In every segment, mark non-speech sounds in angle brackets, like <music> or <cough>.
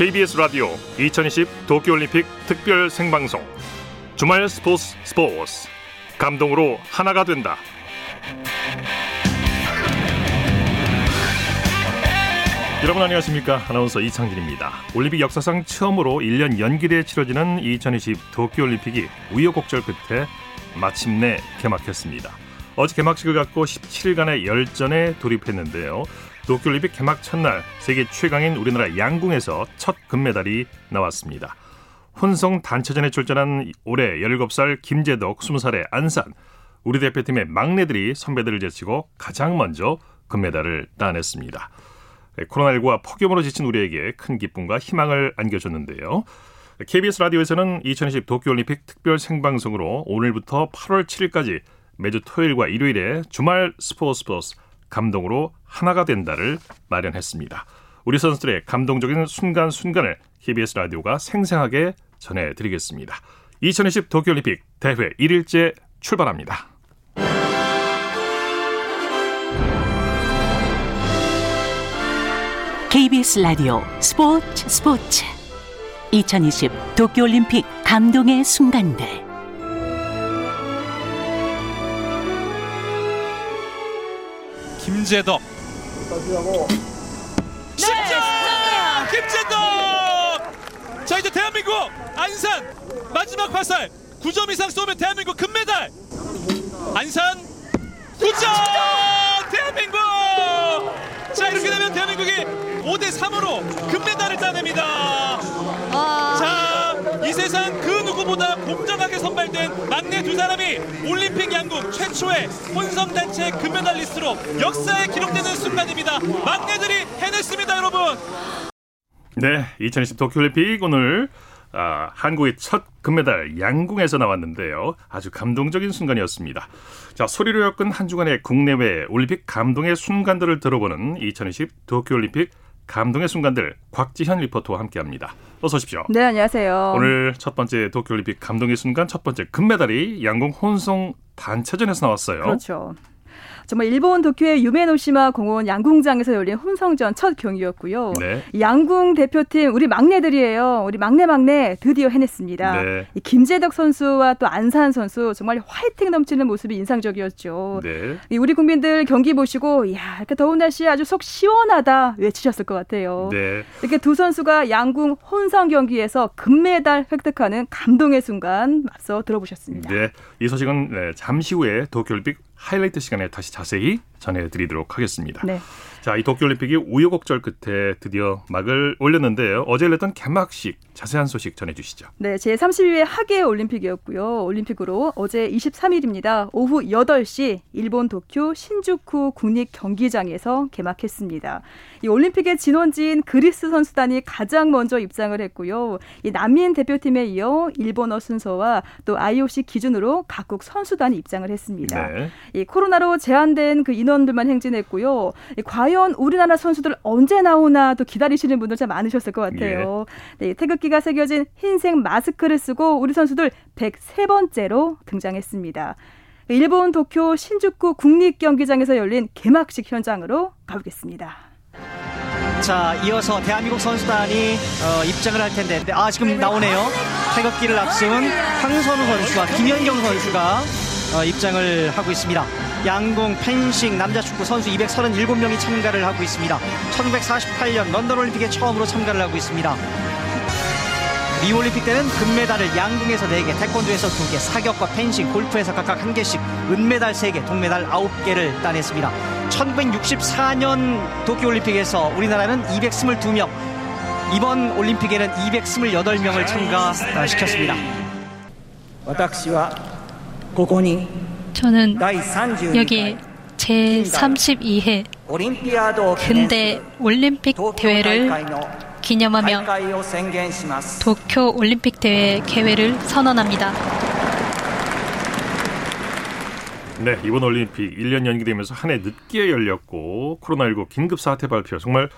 KBS 라디오 2020 도쿄올림픽 특별 생방송. 주말 스포츠 스포츠. 감동으로 하나가 된다. 여러분 안녕하십니까? 아나운서 이창진입니다. 올림픽 역사상 처음으로 1년 연기돼 치러지는 2020 도쿄올림픽이 우여곡절 끝에 마침내 개막했습니다. 어제 개막식을 갖고 17일간의 열전에 돌입했는데요 도쿄올림픽 개막 첫날 세계 최강인 우리나라 양궁에서 첫 금메달이 나왔습니다 혼성 단체전에 출전한 올해 17살 김재덕 20살의 안산 우리 대표팀의 막내들이 선배들을 제치고 가장 먼저 금메달을 따냈습니다 네, 코로나19와 폭염으로 지친 우리에게 큰 기쁨과 희망을 안겨줬는데요. KBS 라디오에서는 2020 도쿄올림픽 특별 생방송으로 오늘부터 8월 7일까지 매주 토요일과 일요일에 주말 스포츠 스포츠 감동으로 하나가 된다를 마련했습니다. 우리 선수들의 감동적인 순간순간을 KBS 라디오가 생생하게 전해드리겠습니다. 2020 도쿄올림픽 대회 1일째 출발합니다. KBS 라디오 스포츠 스포츠 2020 도쿄올림픽 감동의 순간들 김재덕 진짜 김재덕 자 이제 대한민국 안산 마지막 화살. 9점 이상 쏘면 대한민국 금메달. 안산 9점! 대한민국! 자 이렇게 되면 대한민국이 5대 3으로 금메달을 따냅니다 공정하게 선발된 막내 두 사람이 올림픽 양궁 최초의 혼성단체 금메달리스트로 양국사에 기록되는 순간입니다 막내들이 해냈습니다 여러분 네, 2020 도쿄올림픽 오늘 아, 한국의 첫 금메달 양궁에서 나왔는데요. 아주 감동적인 순간이었습니다. 자, 소리로 엮은 한 주간의 국내외 올림픽 감동의 순간들을 들어보는 2020 도쿄올림픽 감동의 순간들 곽지현 리포터와 함께합니다. 어서 오십시오. 네, 안녕하세요. 오늘 첫 번째 도쿄올림픽 감동의 순간 첫 번째 금메달이 양궁 혼성 단체전에서 나왔어요. 그렇죠. 정말 일본 도쿄의 유메노시마 공원 양궁장에서 열린 혼성전 첫 경기였고요. 네. 양궁 대표팀 우리 막내들이에요. 우리 막내 막내 드디어 해냈습니다. 네. 이 김재덕 선수와 또 안산 선수 정말 화이팅 넘치는 모습이 인상적이었죠. 네. 이 우리 국민들 경기 보시고 야 이렇게 더운 날씨에 아주 속 시원하다 외치셨을 것 같아요. 네. 이렇게 두 선수가 양궁 혼성 경기에서 금메달 획득하는 감동의 순간 앞서 들어보셨습니다. 네. 이 소식은 네, 잠시 후에 도쿄올림픽 하이라이트 시간에 다시 자세히 전해드리도록 하겠습니다. 네. 자, 이 도쿄올림픽이 우여곡절 끝에 드디어 막을 올렸는데요. 어제 열렸던 개막식 자세한 소식 전해주시죠. 네, 제 32회 하계 올림픽이었고요. 올림픽으로 어제 23일입니다. 오후 8시 일본 도쿄 신주쿠 국립 경기장에서 개막했습니다. 이 올림픽의 진원지인 그리스 선수단이 가장 먼저 입장을 했고요. 이 난민 대표팀에 이어 일본어 순서와 또 IOC 기준으로 각국 선수단이 입장을 했습니다. 네. 이 코로나로 제한된 그 인원 들만 행진했고요. 이 과연 우리나라 선수들 언제 나오나 또 기다리시는 분들 참 많으셨을 것 같아요. 네, 태극기가 새겨진 흰색 마스크를 쓰고 우리 선수들 103번째로 등장했습니다. 일본 도쿄 신주쿠 국립경기장에서 열린 개막식 현장으로 가보겠습니다. 자, 이어서 대한민국 선수단이 어, 입장을 할 텐데, 아 지금 나오네요. 태극기를 앞세운 황선우 선수와 김연경 선수가 어, 입장을 하고 있습니다. 양궁, 펜싱, 남자 축구 선수 237명이 참가를 하고 있습니다. 1948년 런던 올림픽에 처음으로 참가를 하고 있습니다. 리우 올림픽 때는 금메달을 양궁에서 4개, 태권도에서 2개, 사격과 펜싱, 골프에서 각각 1개씩, 은메달 3개, 동메달 9개를 따냈습니다. 1964년 도쿄 올림픽에서 우리나라는 222명, 이번 올림픽에는 228명을 참가시켰습니다. 저는 여기 제 32회 근대 올림픽 대회를 기념하며 도쿄 올림픽 대회 개회를 선언합니다. 네, 이번 올림픽 1년 연기되면서 한 해 늦게 열렸고 코로나19 긴급 사태 발표. 정말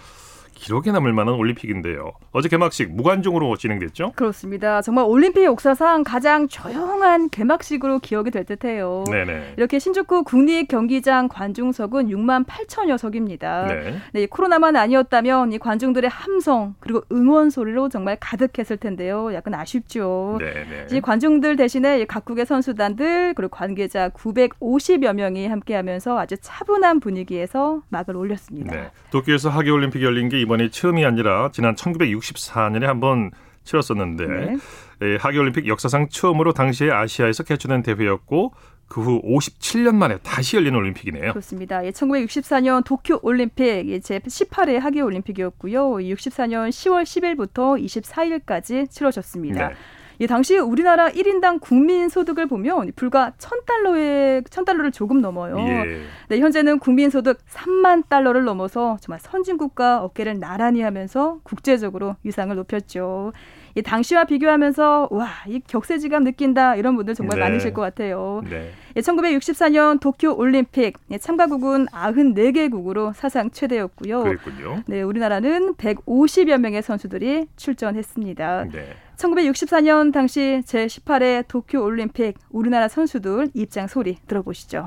기록에 남을 만한 올림픽인데요. 어제 개막식 무관중으로 진행됐죠? 그렇습니다. 정말 올림픽 역사상 가장 조용한 개막식으로 기억이 될 듯해요. 네네. 이렇게 신주쿠 국립 경기장 관중석은 6만 8천여 석입니다. 네. 네, 코로나만 아니었다면 이 관중들의 함성 그리고 응원 소리로 정말 가득했을 텐데요. 약간 아쉽죠. 네네. 이 관중들 대신에 각국의 선수단들 그리고 관계자 950여 명이 함께하면서 아주 차분한 분위기에서 막을 올렸습니다. 네. 도쿄에서 하계 올림픽이 열린 게 이번 이 처음이 아니라 지난 1964년에 한번 치렀었는데 네. 예, 하계올림픽 역사상 처음으로 당시에 아시아에서 개최된 대회였고 그후 57년 만에 다시 열린 올림픽이네요. 그렇습니다. 예, 1964년 도쿄 올림픽 제 18회 하계 올림픽이었고요. 64년 10월 10일부터 24일까지 치러졌습니다. 네. 이 당시 우리나라 1인당 국민 소득을 보면 불과 1000달러에 1000달러를 조금 넘어요. 예. 네, 현재는 국민 소득 3만 달러를 넘어서 정말 선진국과 어깨를 나란히 하면서 국제적으로 위상을 높였죠. 이 당시와 비교하면서 와, 이 격세지감 느낀다 이런 분들 정말 네. 많으실 것 같아요. 네. 예, 1964년 도쿄 올림픽 예, 참가국은 94개국으로 사상 최대였고요. 그랬군요. 네, 우리나라는 150여 명의 선수들이 출전했습니다. 네. 1964년 당시 제18회 도쿄 올림픽 우리나라 선수들 입장 소리 들어보시죠.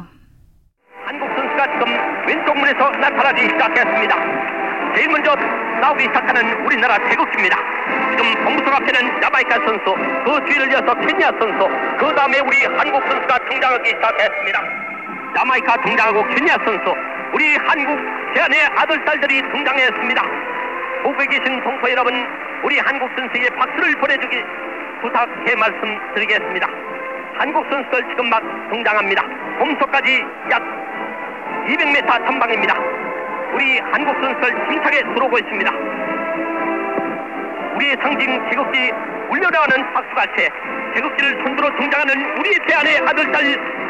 한국 선수가 지금 왼쪽 문에서 나타나기 시작했습니다. 제일 먼저 나오기 시작하는 우리나라 태극기입니다. 지금 동부선 앞에는 야마이카 선수, 그 뒤를 이어서 케냐 선수, 그 다음에 우리 한국 선수가 등장하기 시작했습니다. 야마이카 등장하고 케냐 선수, 우리 한국 제안의 아들, 딸들이 등장했습니다. 보고 계신 동포 여러분, 우리 한국 선수에게 박수를 보내주기 부탁해 말씀드리겠습니다. 한국 선수들 지금 막 등장합니다. 봄속까지 약 200m 전방입니다. 우리 한국 선수들 힘차게 들어오고 있습니다. 우리의 상징 태극기 울려나가는 박수같이 태극기를 손들어 등장하는 우리의 대안의 아들 딸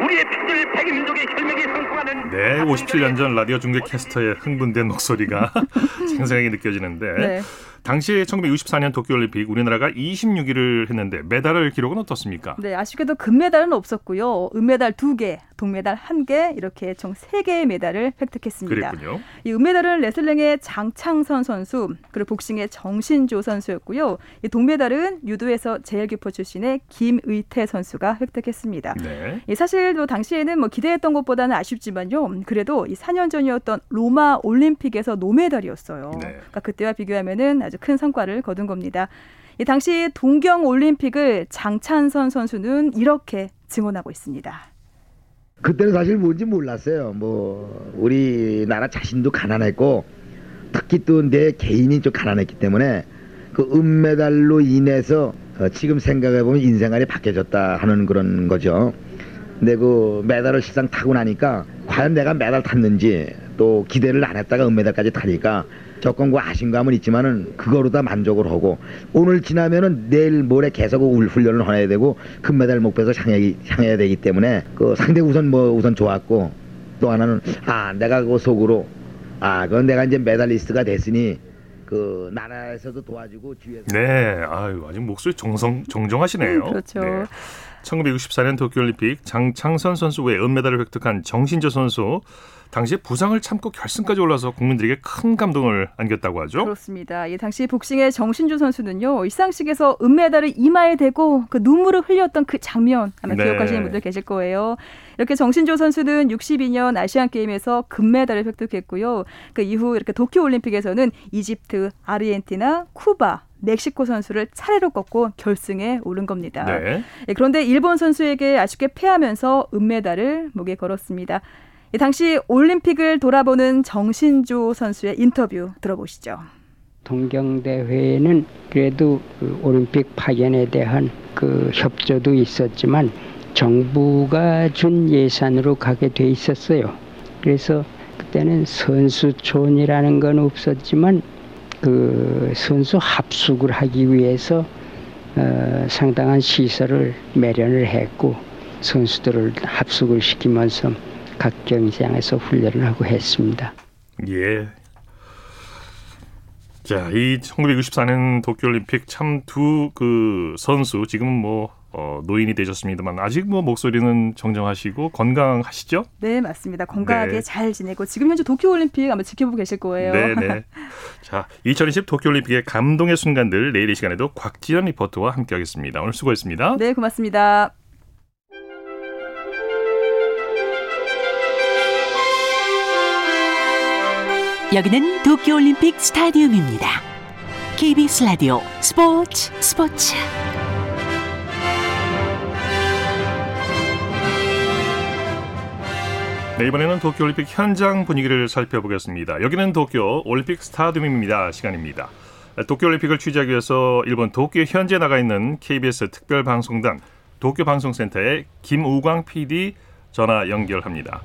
우리의 피질 백인민족의 혈맥이 성공하는 네 57년 전 라디오 중계 캐스터의 흥분된 목소리가 <laughs> 생생하게 느껴지는데 네. 당시 1964년 도쿄올림픽 우리나라가 26위를 했는데 메달을 기록은 어떻습니까? 네, 아쉽게도 금메달은 없었고요. 은메달 2개, 동메달 1개 이렇게 총 3개의 메달을 획득했습니다. 그랬군요. 이 은메달은 레슬링의 장창선 선수, 그리고 복싱의 정신조 선수였고요. 이 동메달은 유도에서 제일교포 출신의 김의태 선수가 획득했습니다. 네. 이 사실 뭐 당시에는 뭐 기대했던 것보다는 아쉽지만요. 그래도 이 4년 전이었던 로마 올림픽에서 노메달이었어요. 네. 그러니까 그때와 비교하면은 아주 아주 큰 성과를 거둔 겁니다. 이 당시 동경 올림픽을 장찬선 선수는 이렇게 증언하고 있습니다. 그때는 사실 뭔지 몰랐어요. 뭐 우리나라 자신도 가난했고 특히 또 내 개인이 좀 가난했기 때문에 그 은메달로 인해서 어, 지금 생각해 보면 인생관이 바뀌어졌다 하는 그런 거죠. 근데 그 메달을 실상 타고 나니까 과연 내가 메달 탔는지 또 기대를 안 했다가 은메달까지 타니까 조건과 아쉬움감은 있지만은 그거로 다 만족을 하고 오늘 지나면은 내일 모레 계속 훈련을 해야 되고 금메달 목표에서 향해, 향해야 되기 때문에 그 상대 우선 뭐 우선 좋았고 또 하나는 아 내가 그 속으로 아 그건 내가 이제 메달리스트가 됐으니 그 나라에서도 도와주고 주위에서 네 아유 아직 목소리 정성 정정하시네요. 음, 그렇죠. 네. 1964년 도쿄올림픽 장창선 선수 외 은메달을 획득한 정신조 선수 당시 부상을 참고 결승까지 올라서 국민들에게 큰 감동을 안겼다고 하죠. 그렇습니다. 이 당시 복싱의 정신주 선수는요. 일상식에서 은메달을 이마에 대고 그 눈물을 흘렸던 그 장면 아마 네. 기억하시는 분들 계실 거예요. 이렇게 정신조 선수는 62년 아시안 게임에서 금메달을 획득했고요. 그 이후 이렇게 도쿄 올림픽에서는 이집트, 아르헨티나, 쿠바, 멕시코 선수를 차례로 꺾고 결승에 오른 겁니다. 네. 예, 그런데 일본 선수에게 아쉽게 패하면서 은메달을 목에 걸었습니다. 당시 올림픽을 돌아보는 정신조 선수의 인터뷰 들어보시죠. 동경대회에는 그래도 그 올림픽 파견에 대한 그 협조도 있었지만 정부가 준 예산으로 가게 돼 있었어요. 그래서 그때는 선수촌이라는 건 없었지만 그 선수 합숙을 하기 위해서 어, 상당한 시설을 마련을 했고 선수들을 합숙을 시키면서 각 경기장에서 훈련을 하고 했습니다. 예. 자, 이 1964년 도쿄올림픽 참 두 그 선수 지금은 뭐 어, 노인이 되셨습니다만 아직 뭐 목소리는 정정하시고 건강하시죠? 네, 맞습니다. 건강하게 네. 잘 지내고 지금 현재 도쿄 올림픽 아마 지켜보고 계실 거예요. 네, 네. 자, 2020 도쿄 올림픽의 감동의 순간들 내일 이 시간에도 곽지연 리포터와 함께하겠습니다. 오늘 수고했습니다. 네, 고맙습니다. 여기는 도쿄올림픽 스타디움입니다. KBS 라디오 스포츠 스포츠 네, 이번에는 도쿄올림픽 현장 분위기를 살펴보겠습니다. 여기는 도쿄 올림픽 스타디움입니다. 시간입니다. 도쿄올림픽을 취재하기 위해서 일본 도쿄 현지에 나가 있는 KBS 특별방송단 도쿄방송센터의 김우광 PD 전화 연결합니다.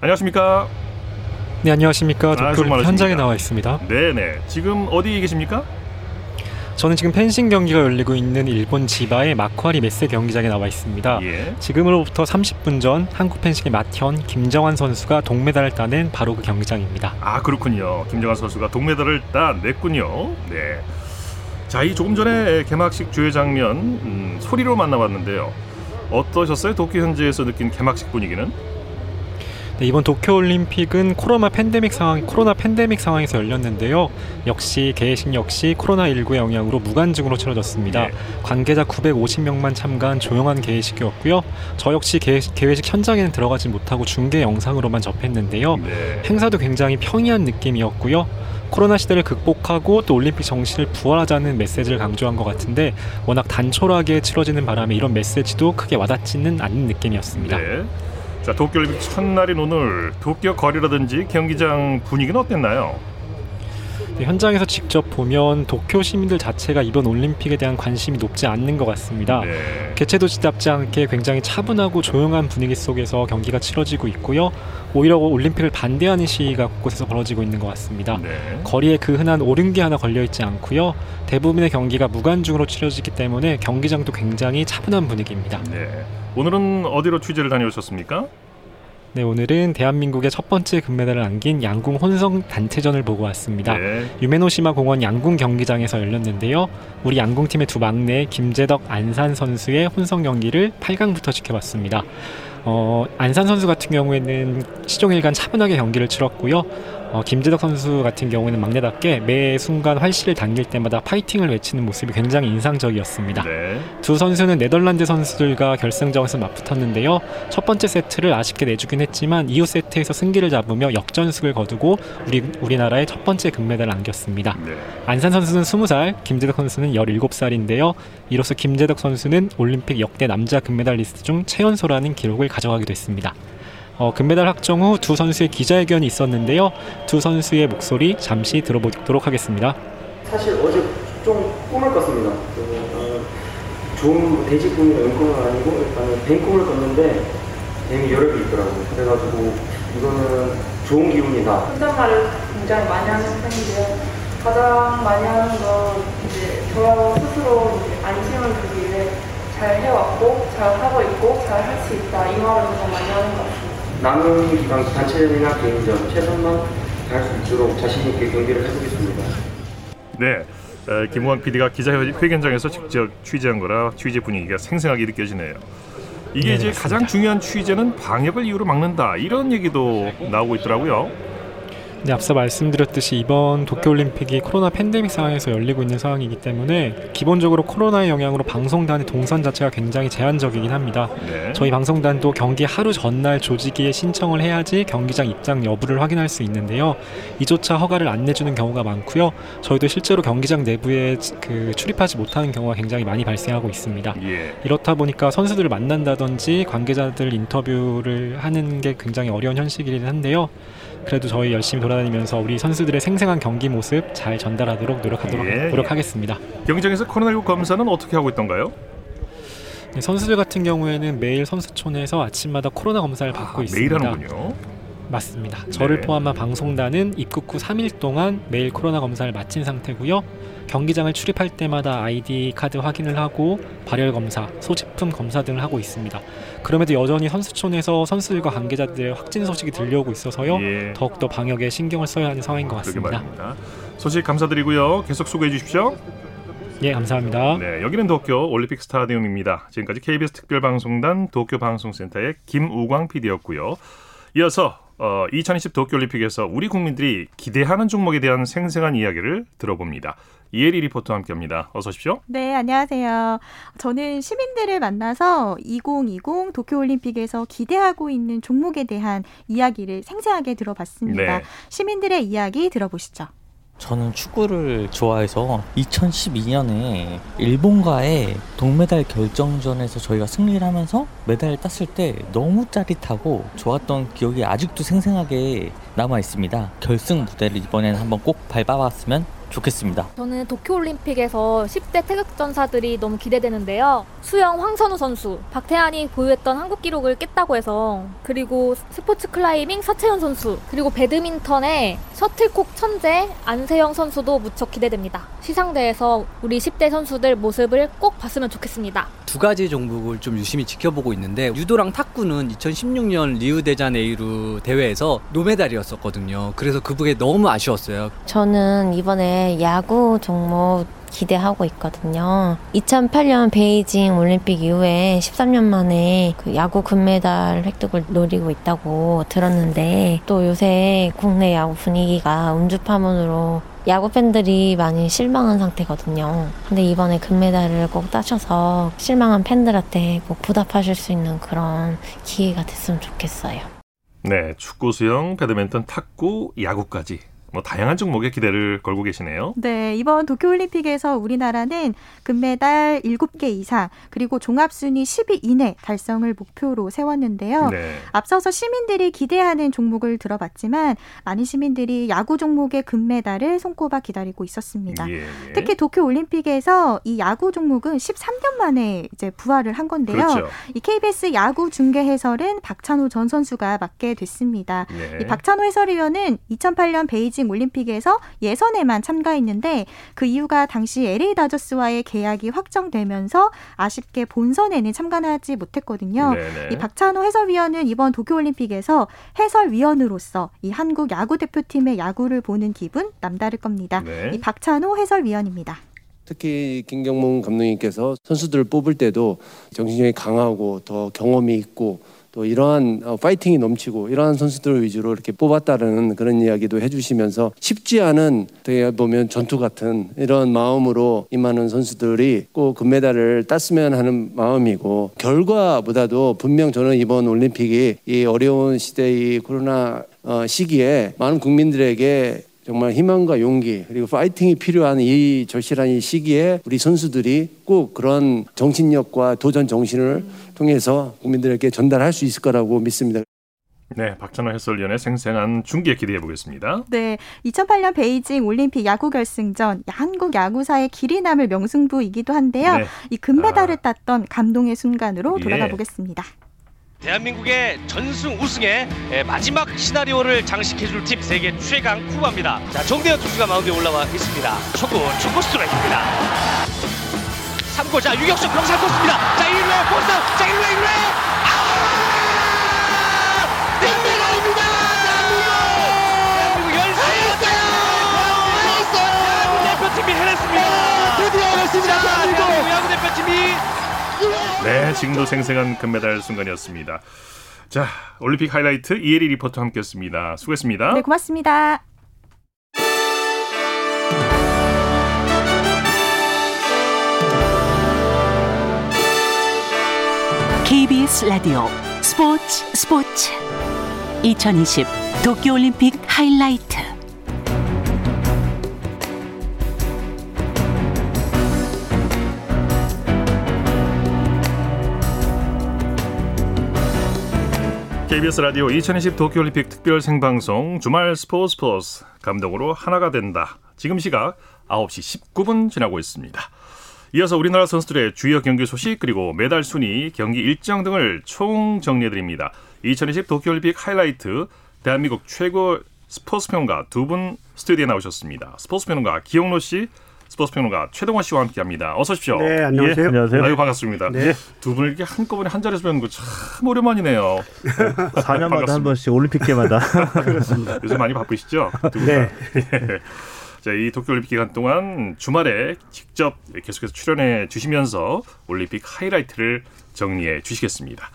안녕하십니까? 네, 안녕하십니까? 도쿄 아, 현장에 나와 있습니다. 네네. 지금 어디 계십니까? 저는 지금 펜싱 경기가 열리고 있는 일본 지바의 마쿠아리 메세 경기장에 나와 있습니다. 예. 지금으로부터 30분 전 한국 펜싱의 마현 김정환 선수가 동메달을 따낸 바로 그 경기장입니다. 아 그렇군요. 김정환 선수가 동메달을 따냈군요. 네. 자, 이 조금 전에 개막식 주요 장면 음, 소리로 만나봤는데요. 어떠셨어요? 도쿄 현지에서 느낀 개막식 분위기는? 네, 이번 도쿄올림픽은 코로나 팬데믹 상황, 코로나 팬데믹 상황에서 열렸는데요. 역시 개회식 역시 코로나 19의 영향으로 무관중으로 치러졌습니다. 네. 관계자 950명만 참가한 조용한 개회식이었고요. 저 역시 개회식, 개회식 현장에는 들어가지 못하고 중계 영상으로만 접했는데요. 네. 행사도 굉장히 평이한 느낌이었고요. 코로나 시대를 극복하고 또 올림픽 정신을 부활하자는 메시지를 강조한 것 같은데 워낙 단촐하게 치러지는 바람에 이런 메시지도 크게 와닿지는 않는 느낌이었습니다. 네. 자, 도쿄올림픽 첫날인 오늘 도쿄 거리라든지 경기장 분위기는 어땠나요? 네, 현장에서 직접 보면 도쿄 시민들 자체가 이번 올림픽에 대한 관심이 높지 않는 것 같습니다. 네. 개최 도시답지 않게 굉장히 차분하고 조용한 분위기 속에서 경기가 치러지고 있고요. 오히려 올림픽을 반대하는 시위가 곳곳에서 벌어지고 있는 것 같습니다. 네. 거리에 그 흔한 오륜기 하나 걸려 있지 않고요. 대부분의 경기가 무관중으로 치러지기 때문에 경기장도 굉장히 차분한 분위기입니다. 네. 오늘은 어디로 취재를 다녀오셨습니까? 네, 오늘은 대한민국의 첫 번째 금메달을 안긴 양궁 혼성 단체전을 보고 왔습니다. 네. 유메노시마 공원 양궁 경기장에서 열렸는데요. 우리 양궁팀의 두 막내 김재덕, 안산 선수의 혼성 경기를 8강부터 지켜봤습니다. 어, 안산 선수 같은 경우에는 시종일관 차분하게 경기를 치렀고요. 어, 김재덕 선수 같은 경우에는 막내답게 매 순간 활시를 당길 때마다 파이팅을 외치는 모습이 굉장히 인상적이었습니다. 네. 두 선수는 네덜란드 선수들과 결승전에서 맞붙었는데요. 첫 번째 세트를 아쉽게 내주긴 했지만 이후 세트에서 승기를 잡으며 역전승을 거두고 우리 우리나라의 첫 번째 금메달을 안겼습니다. 네. 안산 선수는 20살, 김재덕 선수는 17살인데요. 이로써 김재덕 선수는 올림픽 역대 남자 금메달리스트 중 최연소라는 기록을 가져가기도 했습니다. 어, 금메달 확정 후 두 선수의 기자회견이 있었는데요. 두 선수의 목소리 잠시 들어보도록 하겠습니다. 사실 어제 좀 꿈을 꿨습니다. 어, 좋은 돼지 꿈이 은꿈은 아니고 일단은 뱀 꿈을 꿨는데 뱀이 여러 개 있더라고요. 그래가지고 이거는 좋은 기운이다. 혼잣말을 굉장히 많이 하는 편인데요. 가장 많이 하는 건 이제 저 스스로 이제 안심을 주기 위해 잘 해왔고 잘 하고 있고 잘 할 수 있다 이 말을 더 많이 하는 것 같습니다. 남은 기간 단체전이나 개인전 최선만 다할 수 있도록 자신 있게 경기를 해보겠습니다. 네. 어, 김우환 PD가 기자회견장에서 직접 취재한 거라 취재 분위기가 생생하게 느껴지네요. 이게 네, 이제 맞습니다. 가장 중요한 취재는 방역을 이유로 막는다 이런 얘기도 나오고 있더라고요. 네, 앞서 말씀드렸듯이 이번 도쿄올림픽이 코로나 팬데믹 상황에서 열리고 있는 상황이기 때문에 기본적으로 코로나의 영향으로 방송단의 동선 자체가 굉장히 제한적이긴 합니다. 네. 저희 방송단도 경기 하루 전날 조직위에 신청을 해야지 경기장 입장 여부를 확인할 수 있는데요. 이조차 허가를 안 내주는 경우가 많고요. 저희도 실제로 경기장 내부에 그 출입하지 못하는 경우가 굉장히 많이 발생하고 있습니다. 예. 이렇다 보니까 선수들을 만난다든지 관계자들 인터뷰를 하는 게 굉장히 어려운 현실이긴 한데요. 그래도 저희 열심히 돌아다니면서 우리 선수들의 생생한 경기 모습 잘 전달하도록 노력하도록 예, 노력하겠습니다. 경기장에서 코로나19 검사는 어떻게 하고 있던가요? 네, 선수들 같은 경우에는 매일 선수촌에서 아침마다 코로나 검사를 받고 아, 있습니다. 매일 하는군요. 맞습니다. 네. 저를 포함한 방송단은 입국 후 3일 동안 매일 코로나 검사를 마친 상태고요. 경기장을 출입할 때마다 아이디 카드 확인을 하고 발열 검사, 소지품 검사 등을 하고 있습니다. 그럼에도 여전히 선수촌에서 선수들과 관계자들의 확진 소식이 들려오고 있어서요. 예. 더욱더 방역에 신경을 써야 하는 상황인 것 같습니다. 소식 감사드리고요. 계속 소개해 주십시오. 예, 감사합니다. 네, 여기는 도쿄 올림픽 스타디움입니다. 지금까지 KBS 특별방송단 도쿄 방송센터의 김우광 PD였고요. 이어서 어, 2020 도쿄올림픽에서 우리 국민들이 기대하는 종목에 대한 생생한 이야기를 들어봅니다. 이혜리 리포터와 함께합니다. 어서 오십시오. 네, 안녕하세요. 저는 시민들을 만나서 2020 도쿄올림픽에서 기대하고 있는 종목에 대한 이야기를 생생하게 들어봤습니다. 네. 시민들의 이야기 들어보시죠. 저는 축구를 좋아해서 2012년에 일본과의 동메달 결정전에서 저희가 승리를 하면서 메달을 땄을 때 너무 짜릿하고 좋았던 기억이 아직도 생생하게 남아 있습니다. 결승 무대를 이번에는 한번 꼭 밟아봤으면 좋겠습니다. 저는 도쿄올림픽에서 10대 태극전사들이 너무 기대되는데요. 수영 황선우 선수, 박태환이 보유했던 한국 기록을 깼다고 해서 그리고 스포츠 클라이밍 서채현 선수, 그리고 배드민턴의 셔틀콕 천재 안세영 선수도 무척 기대됩니다. 시상대에서 우리 10대 선수들 모습을 꼭 봤으면 좋겠습니다. 두 가지 종목을 좀 유심히 지켜보고 있는데 유도랑 탁구는 2016년 리우데자네이루 대회에서 노메달이었었거든요. 그래서 그게 너무 아쉬웠어요. 저는 이번에 야구 종목 기대하고 있거든요. 2008년 베이징 올림픽 이후에 13년 만에 그 야구 금메달 획득을 노리고 있다고 들었는데 또 요새 국내 야구 분위기가 운주 파문으로 야구 팬들이 많이 실망한 상태거든요. 근데 이번에 금메달을 꼭 따셔서 실망한 팬들한테 꼭 보답하실 수 있는 그런 기회가 됐으면 좋겠어요. 네, 축구, 수영, 배드민턴, 탁구, 야구까지 뭐 다양한 종목에 기대를 걸고 계시네요. 네, 이번 도쿄올림픽에서 우리나라는 금메달 7개 이상 그리고 종합순위 10위 이내 달성을 목표로 세웠는데요. 네. 앞서서 시민들이 기대하는 종목을 들어봤지만 많은 시민들이 야구 종목의 금메달을 손꼽아 기다리고 있었습니다. 예, 예. 특히 도쿄올림픽에서 이 야구 종목은 13년 만에 이제 부활을 한 건데요. 그렇죠. 이 KBS 야구 중계 해설은 박찬호 전 선수가 맡게 됐습니다. 네. 이 박찬호 해설위원은 2008년 베이징 베이징 올림픽에서 예선에만 참가했는데 그 이유가 당시 LA 다저스와의 계약이 확정되면서 아쉽게 본선에는 참가하지 못했거든요. 네네. 이 박찬호 해설위원은 이번 도쿄올림픽에서 해설위원으로서 이 한국 야구 대표팀의 야구를 보는 기분 남다를 겁니다. 네. 이 박찬호 해설위원입니다. 특히 김경문 감독님께서 선수들을 뽑을 때도 정신력이 강하고 더 경험이 있고 또 이러한 어, 파이팅이 넘치고 이러한 선수들을 위주로 이렇게 뽑았다는 그런 이야기도 해주시면서 쉽지 않은 어떻게 보면 전투 같은 이런 마음으로 임하는 선수들이 꼭 금메달을 땄으면 하는 마음이고 결과보다도 분명 저는 이번 올림픽이 이 어려운 시대의 코로나 어, 시기에 많은 국민들에게 정말 희망과 용기 그리고 파이팅이 필요한 이 절실한 이 시기에 우리 선수들이 꼭 그런 정신력과 도전 정신을 통해서 국민들에게 전달할 수 있을 거라고 믿습니다. 네, 박찬호 해설위원의 생생한 중계 기대해 보겠습니다. 네, 2008년 베이징 올림픽 야구 결승전 한국 야구사의 길이 남을 명승부이기도 한데요. 네. 이 금메달을 아. 땄던 감동의 순간으로 돌아가 예. 보겠습니다. 대한민국의 전승 우승의 마지막 시나리오를 장식해줄 팀 세계 최강 후보입니다. 자, 정대현 투수가 마운드에 올라와 있습니다. 초구, 초구 스트라이크입니다. 3구, 자, 유격수 병살 코스입니다. 자, 1루에 포스, 자, 1루에 1루에 아! 대한민국입니다! 대한민국! 대한민국 만세! 대한민국 대표팀이 해냈습니다. 드디어 해냈습니다. 대한민국 야구 대표팀이 네, 지금도 생생한 금메달 순간이었습니다. 자, 올림픽 하이라이트 이혜리 리포터 함께했습니다. 수고했습니다. 네, 고맙습니다. KBS 라디오 스포츠 스포츠 2020 도쿄올림픽 하이라이트 KBS 라디오 2020 도쿄올림픽 특별 생방송 주말 스포츠 스포츠 감독으로 하나가 된다. 지금 시각 9시 19분 지나고 있습니다. 이어서 우리나라 선수들의 주요 경기 소식 그리고 메달 순위, 경기 일정 등을 총 정리해 드립니다. 2020 도쿄올림픽 하이라이트 대한민국 최고 스포츠 평론가 두 분 스튜디오에 나오셨습니다. 스포츠 평론가 기영로 씨, 스포츠 평론가 최동원 씨와 함께합니다. 어서 오십시오. 네, 안녕하세요. 예, 안녕하세요. 아유 반갑습니다. 네. 두 분을 이렇게 한꺼번에 한 자리에서 뵙는 거 참 오랜만이네요. 4년마다 한 번씩 올림픽 때마다 <laughs> 그렇습니다. 요즘 많이 바쁘시죠? 두 분. 네. <laughs> 자, 이 도쿄올림픽 기간 동안 주말에 직접 계속해서 출연해 주시면서 올림픽 하이라이트를 정리해 주시겠습니다.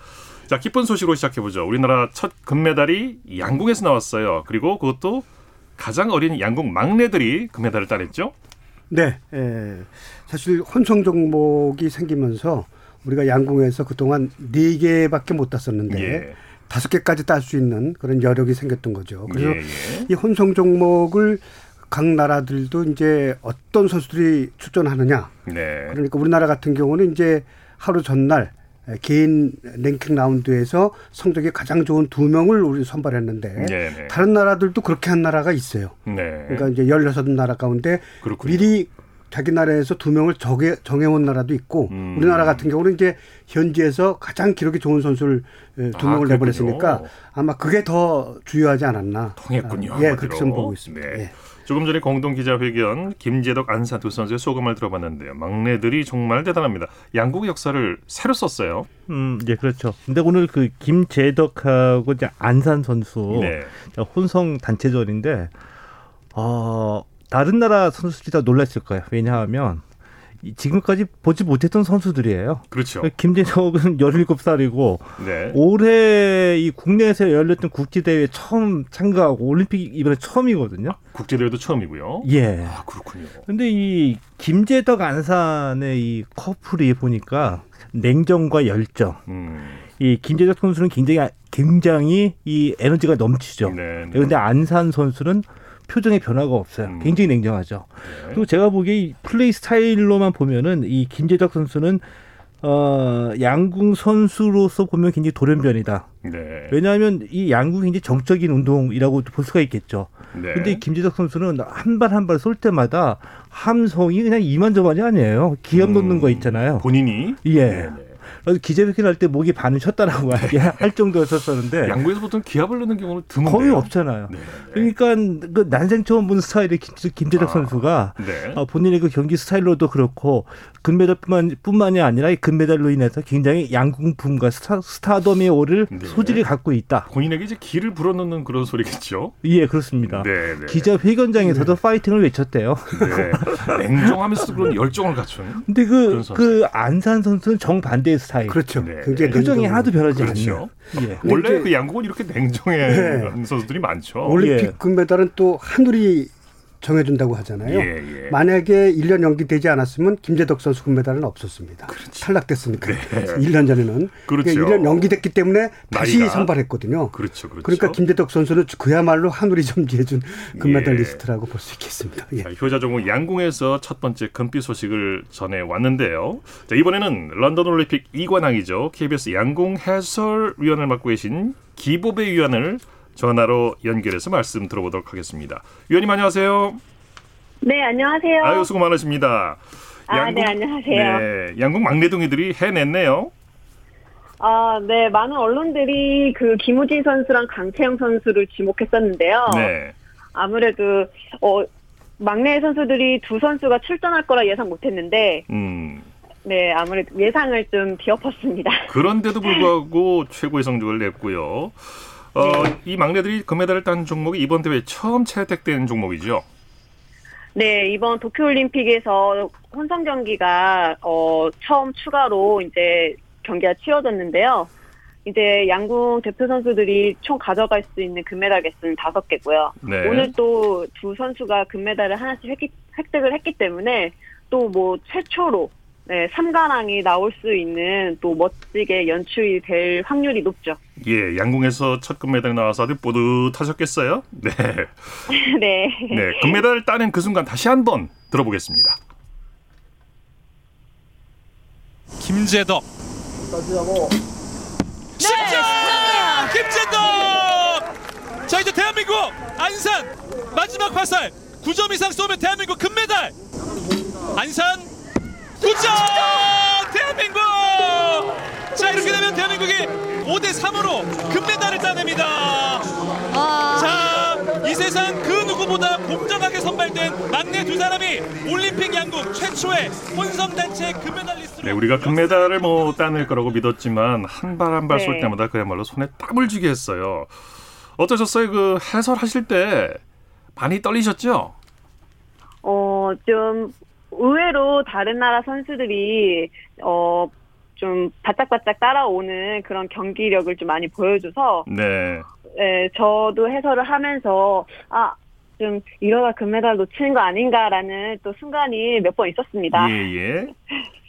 자, 기쁜 소식으로 시작해 보죠. 우리나라 첫 금메달이 양궁에서 나왔어요. 그리고 그것도 가장 어린 양궁 막내들이 금메달을 따냈죠? 네. 예, 사실 혼성 종목이 생기면서 우리가 양궁에서 그동안 네 개밖에 못 땄었는데 예. 다섯 개까지 딸 수 있는 그런 여력이 생겼던 거죠. 그래서 예, 예. 이 혼성 종목을 각 나라들도 이제 어떤 선수들이 출전하느냐. 네. 그러니까 우리나라 같은 경우는 이제 하루 전날 개인 랭킹 라운드에서 성적이 가장 좋은 두 명을 우리 선발했는데 네네. 네. 다른 나라들도 그렇게 한 나라가 있어요. 네. 그러니까 이제 열여섯 나라 가운데 그렇군요. 미리 자기 나라에서 두 명을 정해, 정해온 나라도 있고 음. 우리나라 같은 경우는 이제 현지에서 가장 기록이 좋은 선수를 두 아, 명을 내보냈으니까 아마 그게 더 주요하지 않았나. 통했군요. 아, 예, 그렇게 좀 보고 있습니다. 네. 예. 조금 전에 공동 기자회견 김재덕 안산 두 선수의 소감을 들어봤는데요. 막내들이 정말 대단합니다. 양국 역사를 새로 썼어요. 음, 예, 그렇죠. 근데 오늘 그 김재덕하고 이제 안산 선수 네. 혼성 단체전인데 어, 다른 나라 선수들이 다 놀랐을 거예요. 왜냐하면 지금까지 보지 못했던 선수들이에요. 그렇죠. 김재석은 17살이고 <laughs> 네. 올해 이 국내에서 열렸던 국제 대회 처음 참가하고 올림픽 이번에 처음이거든요. 국제 대회도 처음이고요. 예. 아, 그렇군요. 근데 이 김재덕 안산의 이 커플이 보니까 냉정과 열정. 음. 이 김재덕 선수는 굉장히 굉장히 이 에너지가 넘치죠. 네, 네. 그런데 안산 선수는 표정의 변화가 없어요. 음. 굉장히 냉정하죠. 네. 그리고 제가 보기에 이 플레이 스타일로만 보면은 이 김재덕 선수는 어, 양궁 선수로서 보면 굉장히 돌연변이다. 네. 왜냐하면 이 양궁이 굉장히 정적인 운동이라고 볼 수가 있겠죠. 네. 근데 김재덕 선수는 한 발 한 발 쏠 때마다 함성이 그냥 이만저만이 아니에요. 기합 음, 놓는 거 있잖아요. 본인이? 예. 네네. 네. 기재백회 할때 목이 반을 쳤다라고 할 정도였었는데 양구에서 보통 기합을 넣는 경우는 드문데요. 거의 없잖아요. 네. 그러니까 그 난생 처음 본 스타일의 김 재덕 아, 선수가 네. 어, 본인의 그 경기 스타일로도 그렇고 금메달뿐만 뿐만이 아니라 이 금메달로 인해서 굉장히 양궁품과 스타, 스타덤에 오를 네. 소질이 갖고 있다. 본인에게 이제 기를 불어넣는 그런 소리겠죠. 예, 그렇습니다. 네, 네. 기자회견장에서도 네. 파이팅을 외쳤대요. 네. 냉정하면서도 그런 열정을 갖춘. 근데 그, 그 안산 선수는 정반대의 스타일. 그렇죠. 네. 굉장히 표정이 하나도 변하지 그렇죠. 않죠. 예. 원래 그 양궁은 이렇게 냉정해 네. 선수들이 많죠. 올림픽 예. 금메달은 또 하늘이 정해준다고 하잖아요. 예, 예. 만약에 1년 연기되지 않았으면 김재덕 선수 금메달은 없었습니다. 그렇지. 탈락됐으니까. 네. <laughs> 1년 전에는. 그렇죠. 1년 연기됐기 때문에 다시 나이가. 선발했거든요. 그렇죠, 그렇죠. 그러니까 김재덕 선수는 그야말로 하늘이 점지해준 금메달리스트라고 예. 볼수 있겠습니다. 예. 자, 효자 종목 양궁에서 첫 번째 금빛 소식을 전해 왔는데요. 자, 이번에는 런던 올림픽 이관왕이죠. KBS 양궁 해설위원을 맡고 계신 기보배 위원을 전화로 연결해서 말씀 들어보도록 하겠습니다. 위원님 안녕하세요. 네, 안녕하세요. 아유, 수고 많으십니다. 아, 양궁, 네, 안녕하세요. 네, 양궁 막내동이들이 해냈네요. 아, 네, 많은 언론들이 그 김우진 선수랑 강채영 선수를 지목했었는데요. 네. 아무래도 어 막내 선수들이 두 선수가 출전할 거라 예상 못했는데, 음. 네, 아무래도 예상을 좀 뒤엎었습니다. 그런데도 <laughs> 불구하고 최고의 성적을 냈고요. 어, 네. 이 막내들이 금메달을 딴 종목이 이번 대회 처음 채택된 종목이죠. 네, 이번 도쿄올림픽에서 혼성 경기가 어, 처음 추가로 이제 경기가 치러졌는데요. 이제 양궁 대표 선수들이 총 가져갈 수 있는 금메달 개수는 다섯 개고요. 네. 오늘 또 두 선수가 금메달을 하나씩 획기, 획득을 했기 때문에 또 뭐 최초로 네, 삼가랑이 나올 수 있는 또 멋지게 연출이 될 확률이 높죠. 예, 양궁에서 첫 금메달 나와서 아주 뿌듯하셨겠어요? 네. <laughs> 네. 네, 금메달을 따낸 그 순간 다시 한번 들어보겠습니다. 김재덕. 네, 김재덕! 자, 이제 대한민국 안산 마지막 화살 9점 이상 쏘면 대한민국 금메달. 안산 9점! 대한민국! 자, 이렇게 되면 대한민국이 5대 3으로 금메달을 따냅니다. 아... 자, 이 세상 그 누구보다 공정하게 선발된 막내 두 사람이 올림픽 양궁 최초의 혼성 단체 금메달리스트. 네, 우리가 금메달을 뭐 따낼 거라고 믿었지만 한 발 한 발 쏠 네. 때마다 그야말로 손에 땀을 쥐게 했어요. 어떠셨어요? 그 해설하실 때 많이 떨리셨죠? 어, 좀 의외로 다른 나라 선수들이 어, 좀 바짝바짝 따라오는 그런 경기력을 좀 많이 보여줘서 네. 예, 저도 해설을 하면서 아, 좀 이러다 금메달 놓치는 거 아닌가라는 또 순간이 몇 번 있었습니다. 예, 예.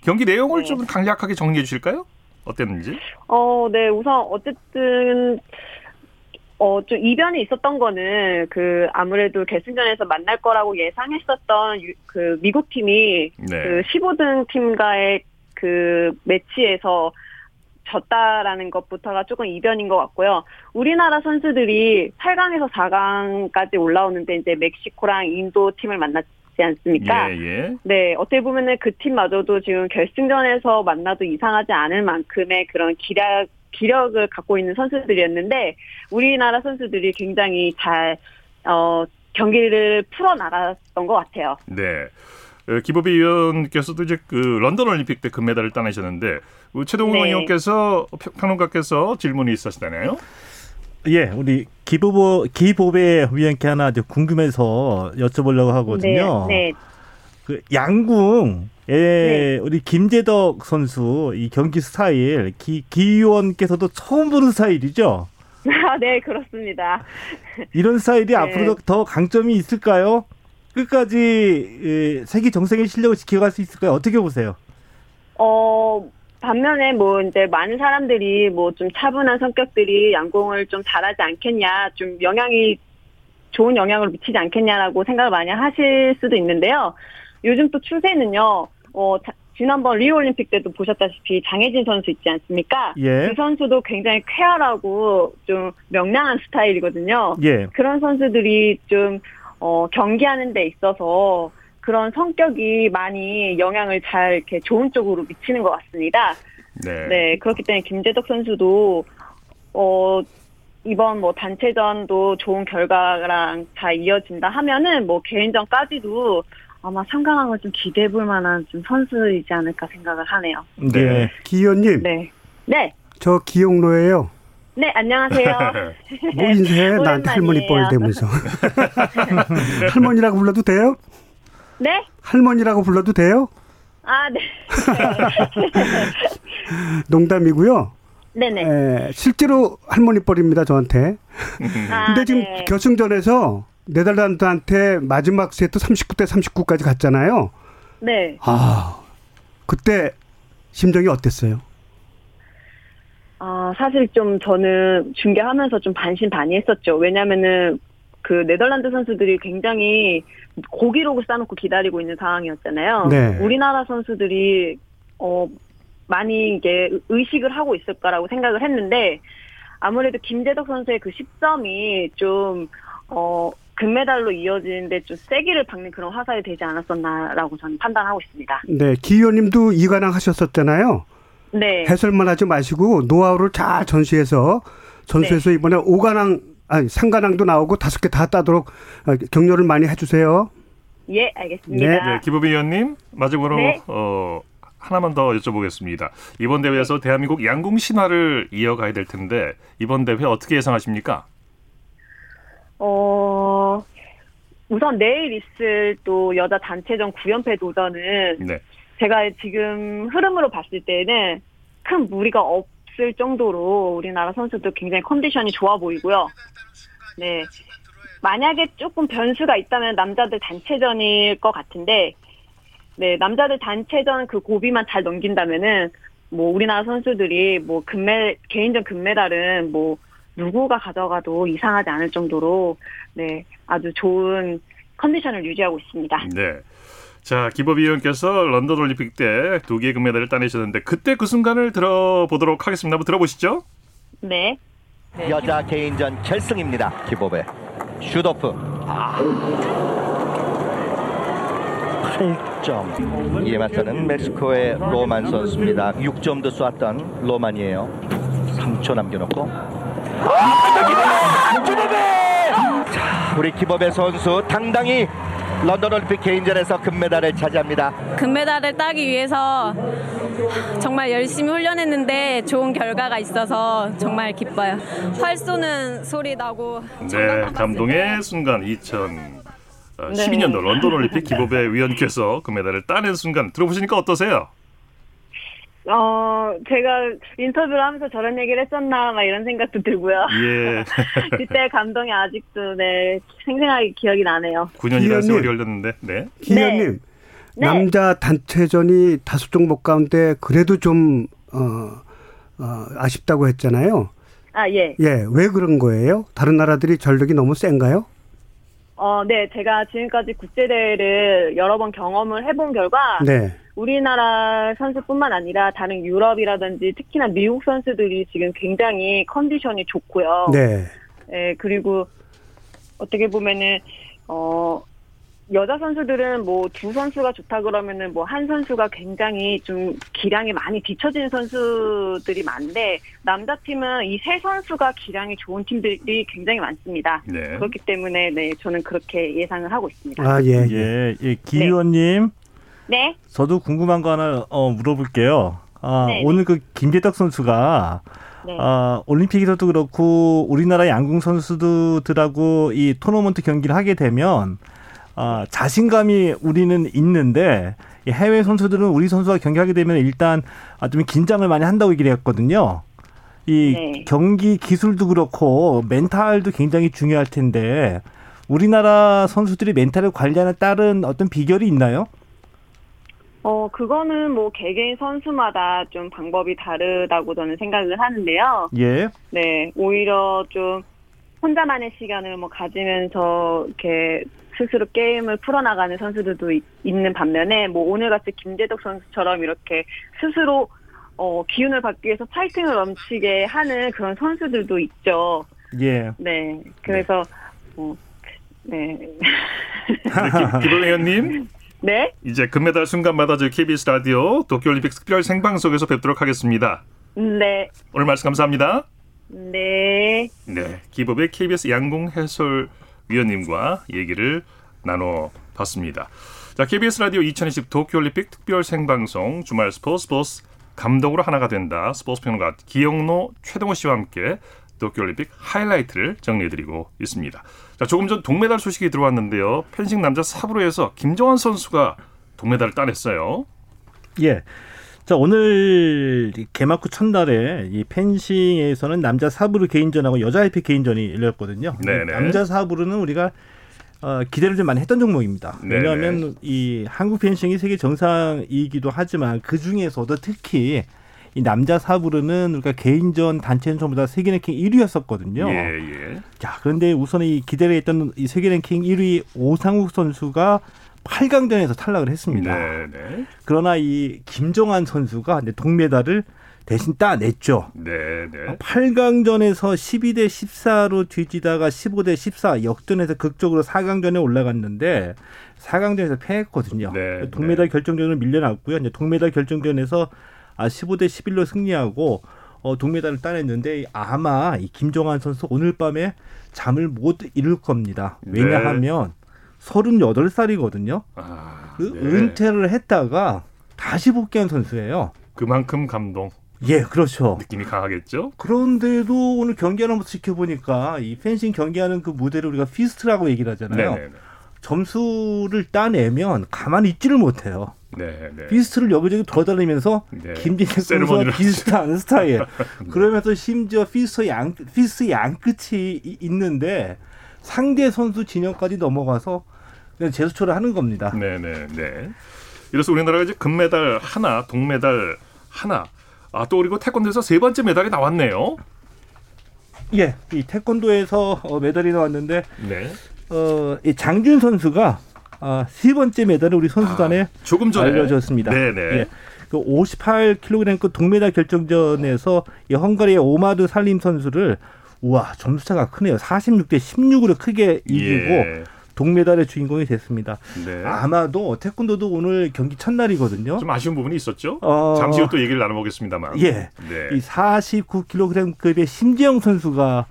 경기 내용을 네. 좀 간략하게 정리해 주실까요? 어땠는지? 어, 네, 우선 어쨌든 어, 좀 이변이 있었던 거는 그 아무래도 결승전에서 만날 거라고 예상했었던 유- 그 미국 팀이 네. 그 15등 팀과의 그 매치에서 졌다라는 것부터가 조금 이변인 것 같고요. 우리나라 선수들이 8강에서 4강까지 올라오는데 이제 멕시코랑 인도 팀을 만났지 않습니까? 예, 예. 네, 어떻게 보면은 그 팀마저도 지금 결승전에서 만나도 이상하지 않을 만큼의 그런 기력, 기력을 갖고 있는 선수들이었는데, 우리나라 선수들이 굉장히 잘, 어, 경기를 풀어나갔던 것 같아요. 네. 어, 기보비 위원께서도 이제 그 런던 올림픽 때 금메달을 따내셨는데 그 최동훈 네. 의원께서 평- 평론가께서 질문이 있으시다네요. 예, 우리 기보보 기보배 위원께 하나 궁금해서 여쭤보려고 하거든요. 네, 네. 그 양궁에 우리 김재덕 선수 이 경기 스타일 기, 기 의원께서도 처음 보는 스타일이죠. 아, 네, 그렇습니다. 이런 스타일이 네. 앞으로도 더 강점이 있을까요? 끝까지 예, 세계 정상의 실력을 지켜갈 수 있을까요? 어떻게 보세요? 어, 반면에 뭐 이제 많은 사람들이 뭐 좀 차분한 성격들이 양궁을 좀 잘하지 않겠냐, 좀 영향이 좋은 영향을 미치지 않겠냐라고 생각을 많이 하실 수도 있는데요. 요즘 또 추세는요, 어, 자- 지난번 리우 올림픽 때도 보셨다시피 장혜진 선수 있지 않습니까? 예. 그 선수도 굉장히 쾌활하고 좀 명랑한 스타일이거든요. 예. 그런 선수들이 좀 어, 경기하는 데 있어서 그런 성격이 많이 영향을 잘 이렇게 좋은 쪽으로 미치는 것 같습니다. 네. 네, 그렇기 때문에 김재덕 선수도 어 이번 뭐 단체전도 좋은 결과랑 잘 이어진다 하면은 뭐 개인전까지도 아마 상강한 걸좀 기대해 볼 만한 좀 선수이지 않을까 생각을 하네요. 네. 기 의원님, 네. 네. 저 기용로예요. 네, 안녕하세요. <laughs> 뭐 인사해 나한테 할머니 뻘. 대면서 <laughs> 할머니라고 불러도 돼요? 네? 할머니라고 불러도 돼요? 아, 네. <laughs> 농담이고요. 네네. 에, 실제로 할머니 뻘입니다 저한테. 아, 근데 지금 네. 결승전에서 네덜란드한테 마지막 세트 39대 39까지 갔잖아요. 네. 아 그때 심정이 어땠어요? 아, 사실 좀 저는 중계하면서 좀 반신반의했었죠. 왜냐면은 그 네덜란드 선수들이 굉장히 고기록을 쌓아놓고 기다리고 있는 상황이었잖아요. 네. 우리나라 선수들이 어 많이 이게 의식을 하고 있을 거라고 생각을 했는데 아무래도 김재덕 선수의 그 10점이 좀 어 금메달로 이어지는데 좀 세기를 박는 그런 화살이 되지 않았었나라고 저는 판단하고 있습니다. 네, 기 의원님도 이관왕 하셨었잖아요. 네. 해설만 하지 마시고 노하우를 잘 전시해서 전수해서 이번에 오관왕 아니 상관왕도 나오고 다섯 개 다 따도록 어, 격려를 많이 해주세요. 예, 알겠습니다. 네, 기부비 의원님 마지막으로 네. 어, 하나만 더 여쭤보겠습니다. 이번 대회에서 대한민국 양궁 신화를 이어가야 될 텐데 이번 대회 어떻게 예상하십니까? 어, 우선 내일 있을 또 여자 단체전 9연패 도전은 네. 제가 지금 흐름으로 봤을 때는 큰 무리가 없을 정도로 우리나라 선수들 굉장히 컨디션이 좋아 보이고요. 네. 만약에 조금 변수가 있다면 남자들 단체전일 것 같은데, 네, 남자들 단체전 그 고비만 잘 넘긴다면은, 뭐, 우리나라 선수들이 뭐, 금메, 개인전 금메달은 뭐, 누구가 가져가도 이상하지 않을 정도로, 네, 아주 좋은 컨디션을 유지하고 있습니다. 네. 자, 기보배 위원께서 런던 올림픽 때 두 개의 금메달을 따내셨는데 그때 그 순간을 들어보도록 하겠습니다. 한번 들어보시죠. 네. 여자 개인전 결승입니다. 기보배 shoot off 아. 8점 이에 맞서는 멕시코의 로만 선수입니다. 6점도 쏘았던 로만이에요. 3초 남겨놓고 아, 기보배! 자, 우리 기보배 선수 당당히 런던 올림픽 개인전에서 금메달을 차지합니다. 금메달을 따기 위해서 정말 열심히 훈련했는데 좋은 결과가 있어서 정말 기뻐요. 활 쏘는 소리 나고 네, 감동의 순간 2000 12년도 어, 런던 올림픽 기법의 위원께서 금메달을 따낸 순간 들어보시니까 어떠세요? 어, 제가 인터뷰를 하면서 저런 얘기를 했었나, 막 이런 생각도 들고요. 예. <laughs> 그때 감동이 아직도, 네, 생생하게 기억이 나네요. 9년이라는 세월이 걸렸는데, 네. 기현님, 네. 남자 단체전이 다섯 종목 가운데 그래도 좀, 어, 어, 아쉽다고 했잖아요. 아, 예. 예, 왜 그런 거예요? 다른 나라들이 전력이 너무 센가요? 어, 네, 제가 지금까지 국제대회를 여러 번 경험을 해본 결과, 네. 우리나라 선수뿐만 아니라 다른 유럽이라든지 특히나 미국 선수들이 지금 굉장히 컨디션이 좋고요. 네. 네, 그리고 어떻게 보면은, 어, 여자 선수들은 뭐 두 선수가 좋다 그러면은 뭐 한 선수가 굉장히 좀 기량이 많이 뒤처진 선수들이 많은데 남자 팀은 이 세 선수가 기량이 좋은 팀들이 굉장히 많습니다. 네. 그렇기 때문에 네 저는 그렇게 예상을 하고 있습니다. 아 예, 예, 예. 기 의원님. 네. 저도 궁금한 거 하나 어, 물어볼게요. 아, 네. 오늘 그 김재덕 선수가 네. 아, 올림픽에서도 그렇고 우리나라 양궁 선수들하고 이 토너먼트 경기를 하게 되면 아, 자신감이 우리는 있는데 이 해외 선수들은 우리 선수와 경기하게 되면 일단 아, 좀 긴장을 많이 한다고 얘기를 했거든요. 이 네. 경기 기술도 그렇고 멘탈도 굉장히 중요할 텐데 우리나라 선수들이 멘탈을 관리하는 다른 어떤 비결이 있나요? 어, 그거는 뭐 개개인 선수마다 좀 방법이 다르다고 저는 생각을 하는데요. 예. 네, 오히려 좀 혼자만의 시간을 뭐 가지면서 이렇게 스스로 게임을 풀어나가는 선수들도 있, 는 반면에 뭐 오늘같이 김재덕 선수처럼 이렇게 스스로 어, 기운을 받기 위해서 파이팅을 넘치게 하는 그런 선수들도 있죠. 예. 네, 그래서 어, 네. <laughs> 기본 의원님. 네. 이제 금메달 순간마다 저희 KBS 라디오 도쿄올림픽 특별 생방송에서 뵙도록 하겠습니다. 네. 오늘 말씀 감사합니다. 네. 네, 기법의 KBS 양궁 해설위원님과 얘기를 나눠봤습니다. 자, KBS 라디오 2020 도쿄올림픽 특별 생방송 주말 스포츠 스포츠 감독으로 하나가 된다. 스포츠 평론가 기영노 최동호 씨와 함께 도쿄올림픽 하이라이트를 정리해드리고 있습니다. 자, 조금 전 동메달 소식이 들어왔는데요. 펜싱 남자 사브로에서 김정환 선수가 동메달을 따냈어요. 예. 자, 오늘 개막 후 첫날에 이 펜싱에서는 남자 사브르 개인전하고 여자 IP 개인전이 열렸거든요. 네네. 남자 사브르는 우리가 어, 기대를 좀 많이 했던 종목입니다. 왜냐하면 네네. 이 한국 펜싱이 세계 정상이기도 하지만 그 중에서도 특히 이 남자 사브르는 우리가 개인전 단체전 전부 다 세계 랭킹 1위였었거든요. 예, 예. 자, 그런데 우선 이 기대를 했던 이 세계 랭킹 1위 오상욱 선수가 8강전에서 탈락을 했습니다. 네, 네. 그러나 이 김정환 선수가 동메달을 대신 따냈죠. 네, 네. 8강전에서 12대 14로 뒤지다가 15대 14 역전해서 극적으로 4강전에 올라갔는데 4강전에서 패했거든요. 네, 동메달 결정전을 밀려났고요. 이제 동메달 결정전에서 아 15대 11로 승리하고 어, 동메달을 따냈는데 아마 이 김정환 선수 오늘 밤에 잠을 못 이룰 겁니다. 네. 왜냐하면 38살이거든요. 아, 그 네. 은퇴를 했다가 다시 복귀한 선수예요. 그만큼 감동. 예, 그렇죠. 느낌이 강하겠죠? 그런데도 오늘 경기하는 모습 지켜보니까 이 펜싱 경기하는 그 무대를 우리가 피스트라고 얘기를 하잖아요. 네네네. 점수를 따내면 가만히 있지를 못해요. 네, 네. 피스트를 여기저기 돌아다니면서 네. 김제덕 선수와 비슷한 스타일. <laughs> 그러면서 심지어 피스트 양 피스트 양 끝이 이- 있는데 상대 선수 진영까지 넘어가서 그냥 제스처를 하는 겁니다. 네, 네, 네. 이래서 우리나라가 이제 금메달 하나, 동메달 하나. 아, 또 그리고 태권도에서 세 번째 메달이 나왔네요. 예, 이 태권도에서 어, 메달이 나왔는데 네. 어, 이 장준 선수가 아, 세 번째 메달을 우리 선수단에 조금 전에 알려졌습니다. 네네. 예. 그 58kg급 동메달 결정전에서 이 헝가리의 오마드 살림 선수를 우와 점수차가 크네요. 46대 16으로 크게 이기고 예. 동메달의 주인공이 됐습니다. 네. 아마도 태권도도 오늘 경기 첫날이거든요. 좀 아쉬운 부분이 있었죠. 어. 잠시 후 또 얘기를 나눠보겠습니다만. 예. 네. 이 49kg급의 심지영 선수가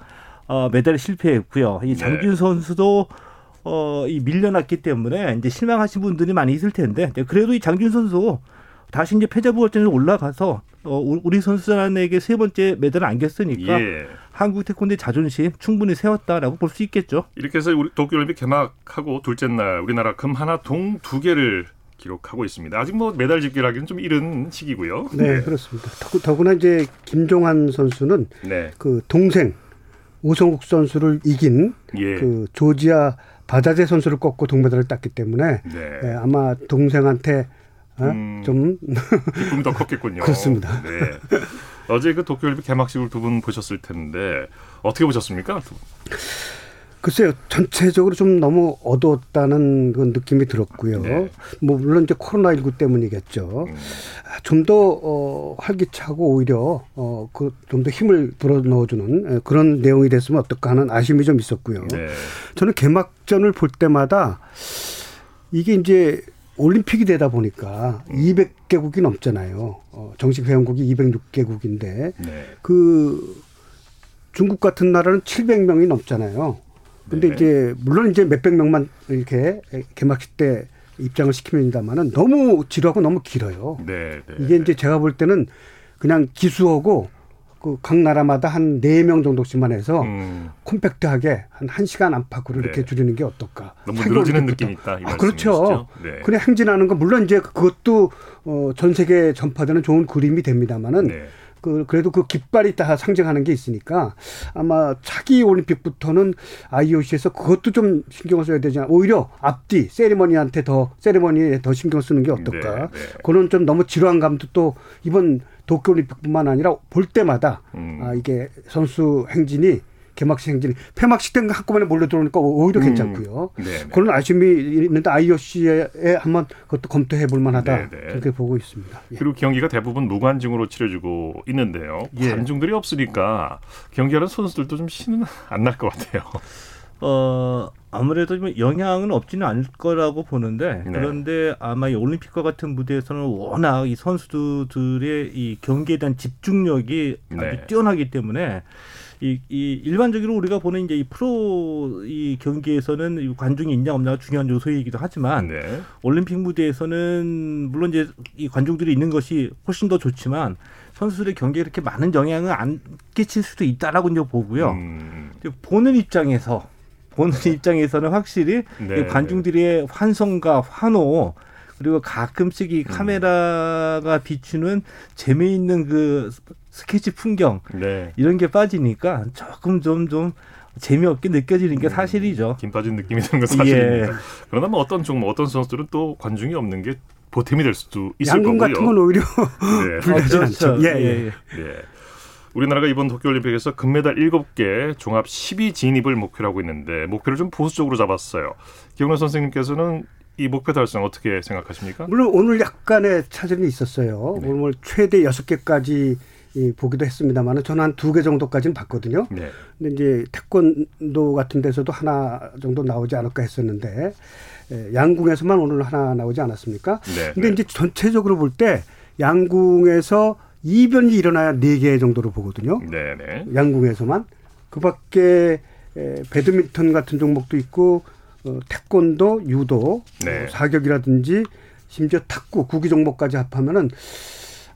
어, 메달에 실패했고요. 이 장준 선수도 어, 이 밀려났기 때문에 이제 실망하신 분들이 많이 있을 텐데 이제 그래도 이 장준 선수 다시 이제 패자부 결전에 올라가서 어, 우리 선수단에게 세 번째 메달을 안겼으니까 예. 한국 태권도의 자존심 충분히 세웠다라고 볼 수 있겠죠. 이렇게 해서 우리 도쿄올림픽 개막하고 둘째 날 우리나라 금 하나, 동 두 개를 기록하고 있습니다. 아직 뭐 메달 집계하기는 좀 이른 시기고요. 네, 네. 그렇습니다. 더구나 이제 김종환 선수는 네. 그 동생 오성국 선수를 이긴 예. 그 조지아 바자제 선수를 꺾고 동메달을 땄기 때문에 네. 네, 아마 동생한테 어? 음, 좀 기쁨이 더 컸겠군요. <laughs> 그렇습니다. 네. 어제 그 도쿄올림픽 개막식을 두 분 보셨을 텐데 어떻게 보셨습니까? 글쎄요, 전체적으로 좀 너무 어두웠다는 그 느낌이 들었고요. 네. 뭐 물론 이제 코로나 19 때문이겠죠. 음. 좀더 어, 활기차고 오히려 어, 그 좀 더 힘을 불어 넣어주는 그런 내용이 됐으면 어떨까 하는 아쉬움이 좀 있었고요. 네. 저는 개막전을 볼 때마다 이게 이제 올림픽이 되다 보니까 음. 200개국이 넘잖아요. 어, 정식 회원국이 206개국인데 네. 그 중국 같은 나라는 700명이 넘잖아요. 근데 네. 이제 물론 이제 몇백 명만 이렇게 개막식 때 입장을 시킵니다만은 너무 지루하고 너무 길어요. 네, 네, 이게 이제 제가 볼 때는 그냥 기수하고 그 각 나라마다 한 네 명 정도씩만 해서 음. 콤팩트하게 한 1시간 안팎으로 네. 이렇게 줄이는 게 어떨까. 너무 늘어지는 느낌이 있다. 아, 그렇죠. 네. 그냥 행진하는 거 물론 이제 그것도 어, 전 세계 전파되는 좋은 그림이 됩니다만은 네. 그 그래도 그 깃발이 다 상징하는 게 있으니까 아마 차기 올림픽부터는 IOC에서 그것도 좀 신경을 써야 되지 않 오히려 앞뒤 세리머니한테 더 세리머니에 더 신경 쓰는 게 어떨까. 네, 네. 그런 좀 너무 지루한 감도 또 이번 도쿄올림픽뿐만 아니라 볼 때마다 음. 아 이게 선수 행진이 개막식 행진이 폐막식 때 한꺼번에 몰려 들어오니까 오히려 음. 괜찮고요. 음. 그런 아쉬움이 있는데 IOC에 한번 그것도 검토해 볼 만하다 네네. 그렇게 보고 있습니다. 예. 그리고 경기가 대부분 무관중으로 치러지고 있는데요. 예. 관중들이 없으니까 경기하는 선수들도 좀 신은 안 날 것 같아요. 어 아무래도 좀 영향은 없지는 않을 거라고 보는데 네. 그런데 아마 이 올림픽과 같은 무대에서는 워낙 이 선수들의 이 경기에 대한 집중력이 네. 아주 뛰어나기 때문에 이, 이 일반적으로 우리가 보는 이제 이 프로 이 경기에서는 관중이 있냐 없냐가 중요한 요소이기도 하지만 네. 올림픽 무대에서는 물론 이제 이 관중들이 있는 것이 훨씬 더 좋지만 선수들의 경기에 이렇게 많은 영향을 안 끼칠 수도 있다라고 이제 보고요. 음. 보는 입장에서 보는 입장에서는 확실히 네. 관중들의 환성과 환호 그리고 가끔씩 이 음. 카메라가 비추는 재미있는 그 스케치 풍경 네. 이런 게 빠지니까 조금 좀좀 재미없게 느껴지는 게 음, 사실이죠. 김 빠진 느낌이 드는 건 사실입니다. 예. 그러나 뭐 어떤 종목, 어떤 선수들은 또 관중이 없는 게 보탬이 될 수도 있을 양궁 거고요. 같은 건 오히려 네. <laughs> 불리하지 아, 그렇죠. 않죠. 예, 예. 예. 예. 우리나라가 이번 도쿄올림픽에서 금메달 7개, 종합 10위 진입을 목표로 하고 있는데 목표를 좀 보수적으로 잡았어요. 기영래 선생님께서는 이 목표 달성 어떻게 생각하십니까? 물론 오늘 약간의 차질이 있었어요. 네. 오늘 최대 6개까지 이 보기도 했습니다만은 저는 한 두 개 정도까지는 봤거든요. 네. 근데 이제 태권도 같은 데서도 하나 정도 나오지 않을까 했었는데 예, 양궁에서만 오늘 하나 나오지 않았습니까? 네. 근데 네. 이제 전체적으로 볼 때 양궁에서 이변이 일어나야 네 개 정도로 보거든요. 네, 네. 양궁에서만 그 밖에 에, 배드민턴 같은 종목도 있고 어, 태권도, 유도, 네. 어, 사격이라든지 심지어 탁구, 구기 종목까지 합하면은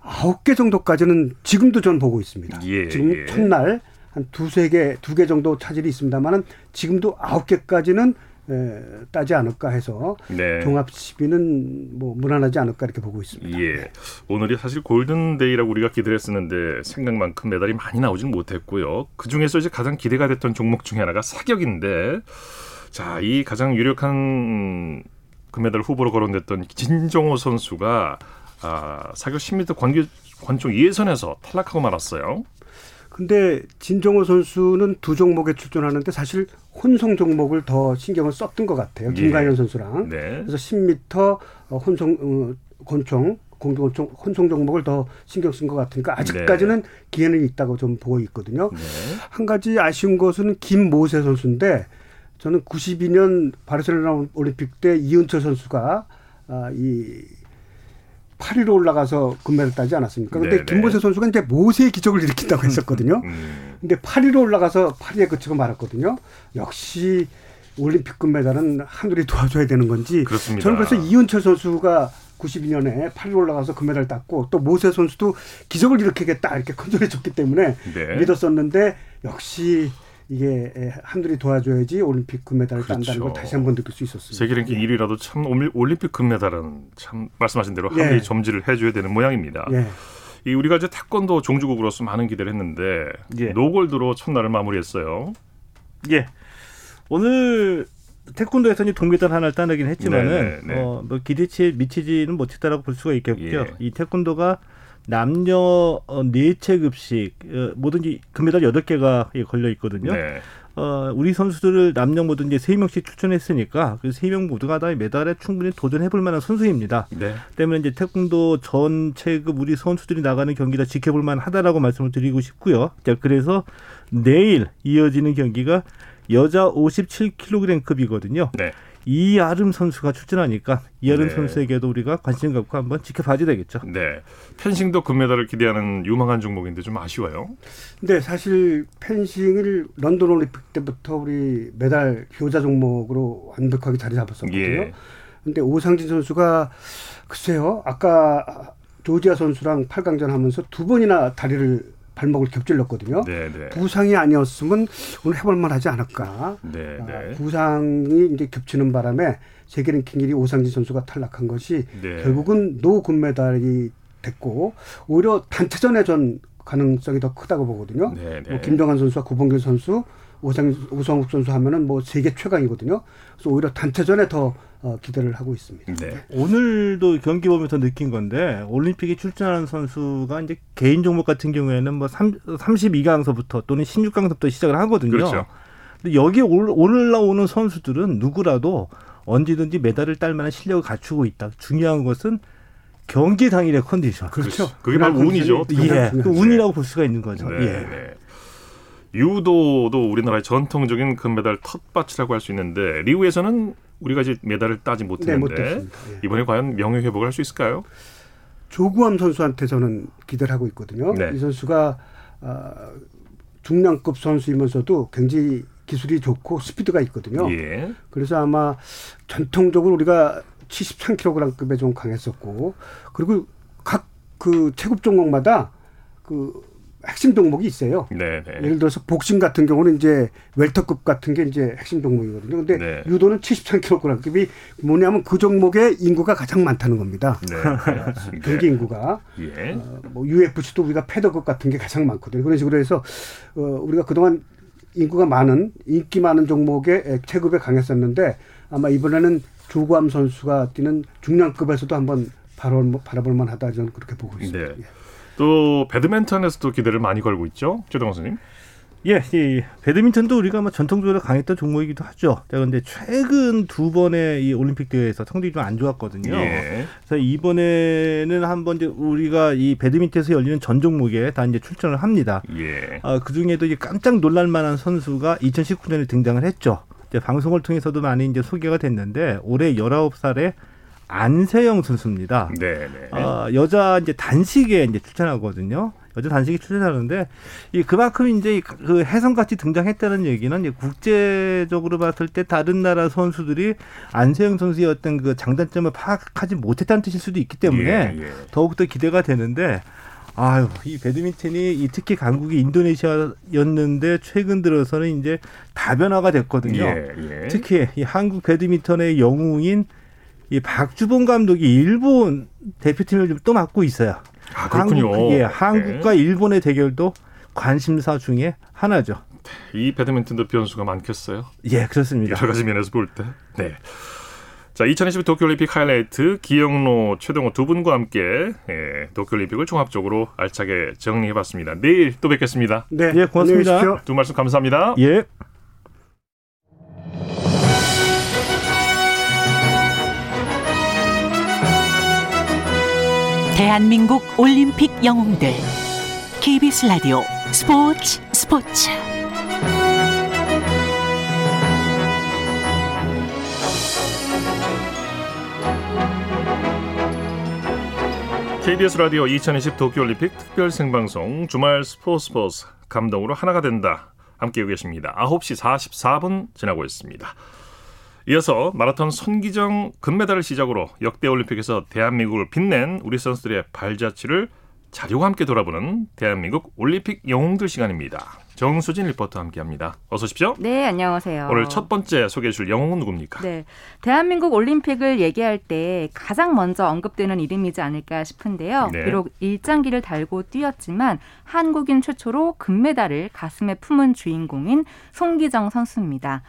아홉 개 정도까지는 지금도 전 보고 있습니다. 예, 지금 예. 첫날 한 두세 개, 두 개 정도 차질이 있습니다만은 지금도 아홉 개까지는 에, 따지 않을까 해서 네. 종합 10위는 뭐 무난하지 않을까 이렇게 보고 있습니다. 예. 네. 오늘이 사실 골든데이라고 우리가 기대를 했었는데 생각만큼 메달이 많이 나오지는 못했고요. 그 중에서 이제 가장 기대가 됐던 종목 중에 하나가 사격인데 자, 이 가장 유력한 금메달 후보로 거론됐던 진정호 선수가 아, 사격 10m 관계 관총 예선에서 탈락하고 말았어요. 근데 진정호 선수는 두 종목에 출전하는데 사실 혼성 종목을 더 신경을 썼던 것 같아요. 예. 김가현 선수랑. 네. 그래서 10m 어, 혼성 어, 권총 공동총 혼성 종목을 더 신경 쓴 것 같으니까 아직까지는 네. 기회는 있다고 좀 보고 있거든요. 네. 한 가지 아쉬운 것은 김모세 선수인데 저는 92년 바르셀로나 올림픽 때 이은철 선수가 아, 이 8위로 올라가서 금메달 따지 않았습니까? 근데 네네. 김보세 선수가 이제 모세의 기적을 일으킨다고 했었거든요. 음. 근데 8위로 올라가서 8위에 그치고 말았거든요. 역시 올림픽 금메달은 하늘이 도와줘야 되는 건지. 그렇습니다. 저는 그래서 이은철 선수가 92년에 파리 올라가서 금메달 땄고 또 모세 선수도 기적을 일으키겠다 이렇게 큰 소리 쳤기 때문에 네. 믿었었는데 역시 이게 한둘이 도와줘야지 올림픽 금메달을 그렇죠. 딴다는 걸 다시 한번 느낄 수 있었습니다. 세계 랭킹 예. 1위라도 참 올림픽 금메달은 참 말씀하신 대로 한이 예. 점지를 해줘야 되는 모양입니다. 예. 이 우리가 이제 태권도 종주국으로서 많은 기대를 했는데 예. 노골드로 첫날을 마무리했어요. 예. 오늘 태권도에서 는 동메달 하나를 따내긴 했지만은 네, 네, 네. 어, 뭐 기대치에 미치지는 못했다라고 볼 수가 있겠고요. 예. 이 태권도가 남녀 어, 네체 급식 어, 뭐든지 금메달 여덟 개가 걸려 있거든요. 네. 어, 우리 선수들을 남녀 모두 이제 세 명씩 추천했으니까 그 세 명 모두가 다 메달에 충분히 도전해 볼 만한 선수입니다. 네. 때문에 이제 태권도 전체급 우리 선수들이 나가는 경기다 지켜볼 만하다라고 말씀을 드리고 싶고요. 자, 그래서 내일 이어지는 경기가 여자 57kg급이거든요. 네. 이아름 선수가 출전하니까 이아름 네. 선수에게도 우리가 관심 갖고 한번 지켜봐야 되겠죠. 네. 펜싱도 금메달을 기대하는 유망한 종목인데 좀 아쉬워요. 네, 사실 펜싱을 런던 올림픽 때부터 우리 메달 효자 종목으로 완벽하게 자리 잡았었거든요. 예. 근데 오상진 선수가 글쎄요. 아까 조지아 선수랑 8강전 하면서 두 번이나 다리를 발목을 겹질렀거든요. 네네. 네. 부상이 아니었으면 오늘 해볼 만하지 않을까. 네, 아, 네. 부상이 이제 겹치는 바람에 세계 랭킹 1위 오상진 선수가 탈락한 것이 네. 결국은 노 금메달이 됐고 오히려 단체전에 전 가능성이 더 크다고 보거든요. 네, 뭐 김정한 선수와 구봉길 선수, 오상, 오성욱 선수 하면은 뭐 세계 최강이거든요. 그래서 오히려 단체전에 더 어, 기대를 하고 있습니다. 네. 오늘도 경기 보면서 느낀 건데 올림픽에 출전하는 선수가 이제 개인 종목 같은 경우에는 뭐 3, 32강서부터 또는 16강서부터 시작을 하거든요. 그렇죠. 근데 여기 올라오는 선수들은 누구라도 언제든지 메달을 딸 만한 실력을 갖추고 있다. 중요한 것은 경기 당일의 컨디션. 그렇죠. 그게 바로 운이죠. 예. 그 운이라고 볼 수가 있는 거죠. 네, 예. 네. 유도도 우리나라의 전통적인 금메달 텃밭이라고 할 수 있는데 리우에서는 우리가 이제 메달을 따지 못했는데 네, 예. 이번에 과연 명예 회복을 할 수 있을까요? 조구함 선수한테 저는 기대를 하고 있거든요. 네. 이 선수가 어, 중량급 선수이면서도 굉장히 기술이 좋고 스피드가 있거든요. 예. 그래서 아마 전통적으로 우리가 73kg급에 좀 강했었고 그리고 각 그 체급 종목마다 그 핵심 종목이 있어요. 네네. 네. 예를 들어서 복싱 같은 경우는 이제 웰터급 같은 게 이제 핵심 종목이거든요. 근데 네. 유도는 73kg급이 뭐냐면 그 종목의 인구가 가장 많다는 겁니다. 네. <laughs> 경기 인구가. 예. 어, 뭐 UFC도 우리가 패더급 같은 게 가장 많거든요. 그런 식으로 해서 어, 우리가 그동안 인구가 많은 인기 많은 종목의 체급에 강했었는데 아마 이번에는 조구암 선수가 뛰는 중량급에서도 한번 바라볼 만하다 저는 그렇게 보고 있습니다. 네. 예. 또 배드민턴에서도 기대를 많이 걸고 있죠, 최동원 선생님. 예, 이 배드민턴도 우리가 뭐 전통적으로 강했던 종목이기도 하죠. 그런데 최근 두 번의 이 올림픽 대회에서 성적이 좀 안 좋았거든요. 예. 그래서 이번에는 한번 이제 우리가 이 배드민턴에서 열리는 전 종목에 다 이제 출전을 합니다. 예. 아, 그 중에도 이제 깜짝 놀랄 만한 선수가 2019년에 등장을 했죠. 이제 방송을 통해서도 많이 이제 소개가 됐는데 올해 19살에 안세영 선수입니다. 네, 네. 어, 여자 이제 단식에 이제 출전하거든요. 여자 단식에 출전하는데 이 그만큼 이제 그 해성같이 등장했다는 얘기는 이제 국제적으로 봤을 때 다른 나라 선수들이 안세영 선수의 어떤 그 장단점을 파악하지 못했다는 뜻일 수도 있기 때문에 예, 예. 더욱더 기대가 되는데 아유, 이 배드민턴이 이 특히 강국이 인도네시아였는데 최근 들어서는 이제 다변화가 됐거든요. 예, 예. 특히 이 한국 배드민턴의 영웅인 이 박주봉 감독이 일본 대표팀을 좀 또 맡고 있어요. 아, 그렇군요. 한국, 예, 한국과 네. 일본의 대결도 관심사 중에 하나죠. 이 배드민턴도 변수가 많겠어요. 예, 그렇습니다. 여러 가지 면에서 볼 때. 네. 자, 2020 도쿄올림픽 하이라이트 기영로 최동호 두 분과 함께 예, 도쿄올림픽을 종합적으로 알차게 정리해봤습니다. 내일 또 뵙겠습니다. 네, 예, 고맙습니다. 두 말씀 감사합니다. 예. 대한민국 올림픽 영웅들 KBS 라디오 스포츠 스포츠 KBS 라디오 2020 도쿄올림픽 특별 생방송 주말 스포츠 스포츠 감동으로 하나가 된다 함께하고 계십니다. 9시 44분 지나고 있습니다. 이어서 마라톤 손기정 금메달을 시작으로 역대 올림픽에서 대한민국을 빛낸 우리 선수들의 발자취를 자료와 함께 돌아보는 대한민국 올림픽 영웅들 시간입니다. 정수진 리포터와 함께합니다. 어서 오십시오. 네, 안녕하세요. 오늘 첫 번째 소개해 줄 영웅은 누굽니까? 네, 대한민국 올림픽을 얘기할 때 가장 먼저 언급되는 이름이지 않을까 싶은데요. 네. 비록 일장기를 달고 뛰었지만 한국인 최초로 금메달을 가슴에 품은 주인공인 송기정 선수입니다.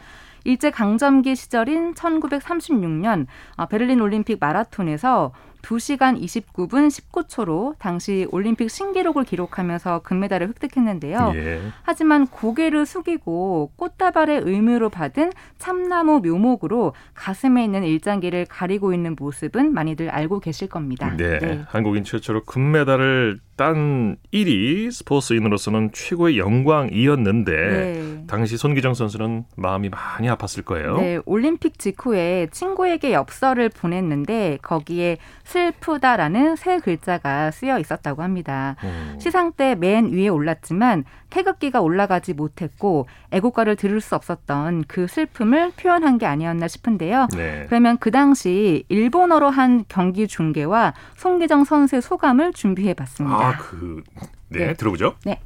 일제 강점기 시절인 1936년 어, 베를린 올림픽 마라톤에서 2시간 29분 19초로 당시 올림픽 신기록을 기록하면서 금메달을 획득했는데요. 예. 하지만 고개를 숙이고 꽃다발의 의무로 받은 참나무 묘목으로 가슴에 있는 일장기를 가리고 있는 모습은 많이들 알고 계실 겁니다. 네. 네. 한국인 최초로 금메달을 딴 일이 스포츠인으로서는 최고의 영광이었는데 네. 당시 손기정 선수는 마음이 많이 아팠을 거예요. 네, 올림픽 직후에 친구에게 엽서를 보냈는데 거기에 슬프다라는 세 글자가 쓰여 있었다고 합니다. 음. 시상 때 맨 위에 올랐지만 태극기가 올라가지 못했고 애국가를 들을 수 없었던 그 슬픔을 표현한 게 아니었나 싶은데요. 네. 그러면 그 당시 일본어로 한 경기 중계와 송기정 선수의 소감을 준비해 봤습니다. 아, 아, 그, 네, 네. 들어보죠. 네.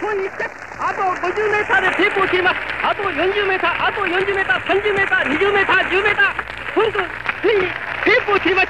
뭐 아도 50m를 짚고 지마 아도 연주메타 아도 연주메타 30메타 20메타 6메타 군수 승리 짚고 지마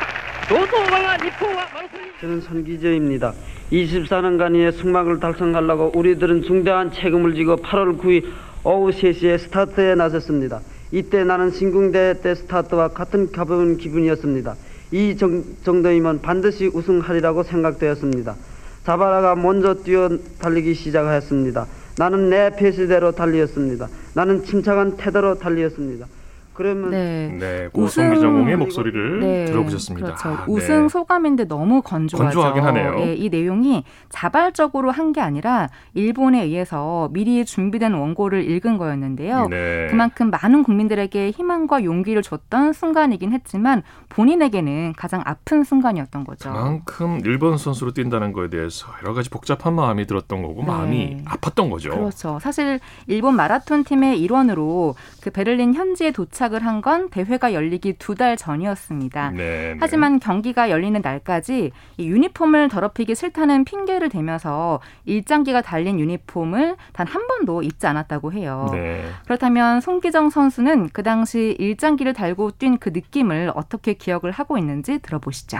노소왕아 니포와 왕순이 저는 손기재입니다 24년간의 승막을 달성하려고 우리들은 중대한 책임을 지고 8월 9일 오후 3시에 스타트에 나섰습니다 이때 나는 신궁대 때 스타트와 같은 가벼운 기분이었습니다 이 정, 정도이면 반드시 우승하리라고 생각되었습니다 자바라가 먼저 뛰어 달리기 시작하였습니다. 나는 내 페이스대로 달리었습니다. 나는 침착한 태도로 달리었습니다. 그러면 네, 네 우승 기정의 목소리를 네, 들어보셨습니다. 그렇죠. 아, 우승 네. 소감인데 너무 건조하죠. 건조하긴 하네요. 네, 이 내용이 자발적으로 한 게 아니라 일본에 의해서 미리 준비된 원고를 읽은 거였는데요. 네. 그만큼 많은 국민들에게 희망과 용기를 줬던 순간이긴 했지만 본인에게는 가장 아픈 순간이었던 거죠. 그만큼 일본 선수로 뛴다는 거에 대해서 여러 가지 복잡한 마음이 들었던 거고 네. 마음이 아팠던 거죠. 그렇죠. 사실 일본 마라톤 팀의 일원으로 그 베를린 현지에 도착 도착을 한 건 대회가 열리기 두 달 전이었습니다. 네, 네, 하지만 경기가 열리는 날까지 이 유니폼을 더럽히기 싫다는 핑계를 대면서 일장기가 달린 유니폼을 단 한 번도 입지 않았다고 해요. 네. 그렇다면 송기정 선수는 그 당시 일장기를 달고 뛴 그 느낌을 어떻게 기억을 하고 있는지 들어보시죠.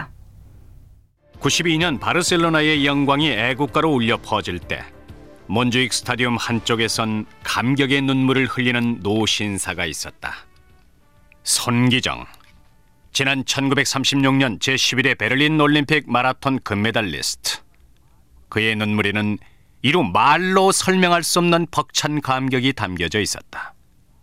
92년 바르셀로나의 영광이 애국가로 울려 퍼질 때 몬주익 스타디움 한쪽에선 감격의 눈물을 흘리는 노신사가 있었다. 손기정. 지난 1936년 제11회 베를린 올림픽 마라톤 금메달리스트. 그의 눈물에는 이루 말로 설명할 수 없는 벅찬 감격이 담겨져 있었다.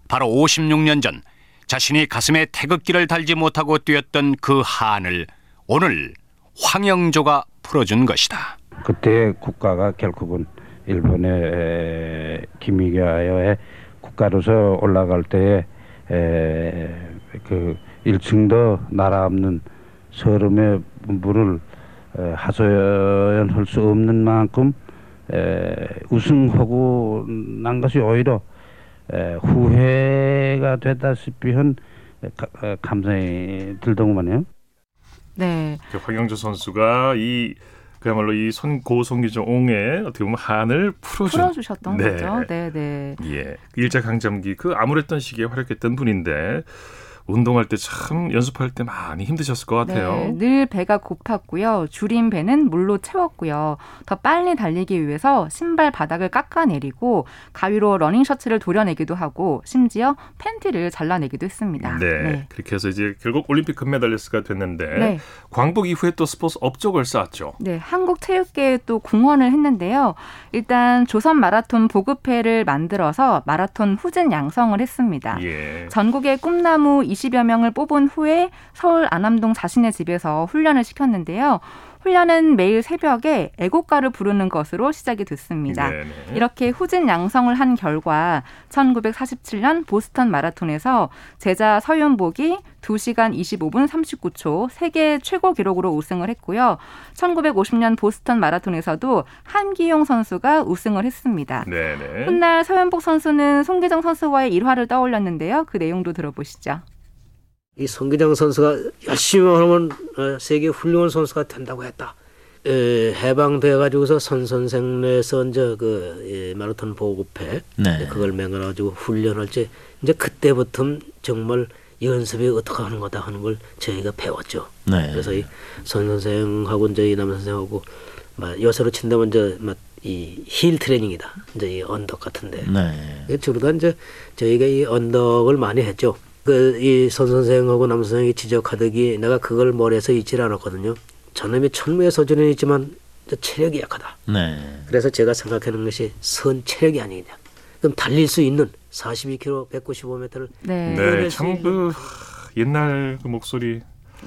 바로 56년 전 자신이 가슴에 태극기를 달지 못하고 뛰었던 그 한을 오늘 황영조가 풀어준 것이다. 그때 국가가 결국은 일본의 김희가의 국가로서 올라갈 때에 그 1층도 나라 없는 서름의 물을 하소연할 수 없는 만큼 우승하고 난 것이 오히려 후회가 되다시피 한 감성이 들더구만요. 네. 그 황영조 선수가 이 그야말로 이 손고 송기종의 어떻게 보면 한을 풀어준, 풀어주셨던 네. 거죠. 네, 네. 예, 일제 강점기 그 암울했던 시기에 활약했던 분인데 운동할 때 참 연습할 때 많이 힘드셨을 것 같아요. 네, 늘 배가 고팠고요. 주린 배는 물로 채웠고요. 더 빨리 달리기 위해서 신발 바닥을 깎아내리고 가위로 러닝 셔츠를 도려내기도 하고 심지어 팬티를 잘라내기도 했습니다. 네, 네. 그렇게 해서 이제 결국 올림픽 금메달리스트가 됐는데 네. 광복 이후에 또 스포츠 업적을 쌓았죠. 네, 한국 체육계에 또 궁원을 했는데요. 일단 조선 마라톤 보급회를 만들어서 마라톤 후진 양성을 했습니다. 예. 전국의 꿈나무 20여 명을 뽑은 후에 서울 안암동 자신의 집에서 훈련을 시켰는데요. 훈련은 매일 새벽에 애국가를 부르는 것으로 시작이 됐습니다. 네네. 이렇게 후진 양성을 한 결과 1947년 보스턴 마라톤에서 제자 서윤복이 2시간 25분 39초 세계 최고 기록으로 우승을 했고요. 1950년 보스턴 마라톤에서도 한기용 선수가 우승을 했습니다. 네네. 훗날 서윤복 선수는 송기정 선수와의 일화를 떠올렸는데요. 그 내용도 들어보시죠. 이 성기장 선수가 열심히 하면 어, 세계 훌륭한 선수가 된다고 했다. 에, 해방돼 가지고서 선선생에서 이제 그 예, 마라톤 보급회 네. 그걸 맹가 가지고 훈련할 때 이제 그때부터 정말 연습이 어떻게 하는 거다 하는 걸 저희가 배웠죠. 네. 그래서 이 선 선생하고 이제 이남 선생하고 막 요새로 친다면 이제 막 이힐 트레이닝이다. 이제 이 언덕 같은데. 네. 주로 다 이제 저희가 이 언덕을 많이 했죠. 그 이 선 선생하고 남 선생이 지적하듯이 내가 그걸 머리에서 잊질 않았거든요. 저놈이 천무의 소질은 있지만 체력이 약하다. 네. 그래서 제가 생각하는 것이 선 체력이 아니냐. 그럼 달릴 수 있는 42km, 195m를 네, 네 참그 옛날 그 목소리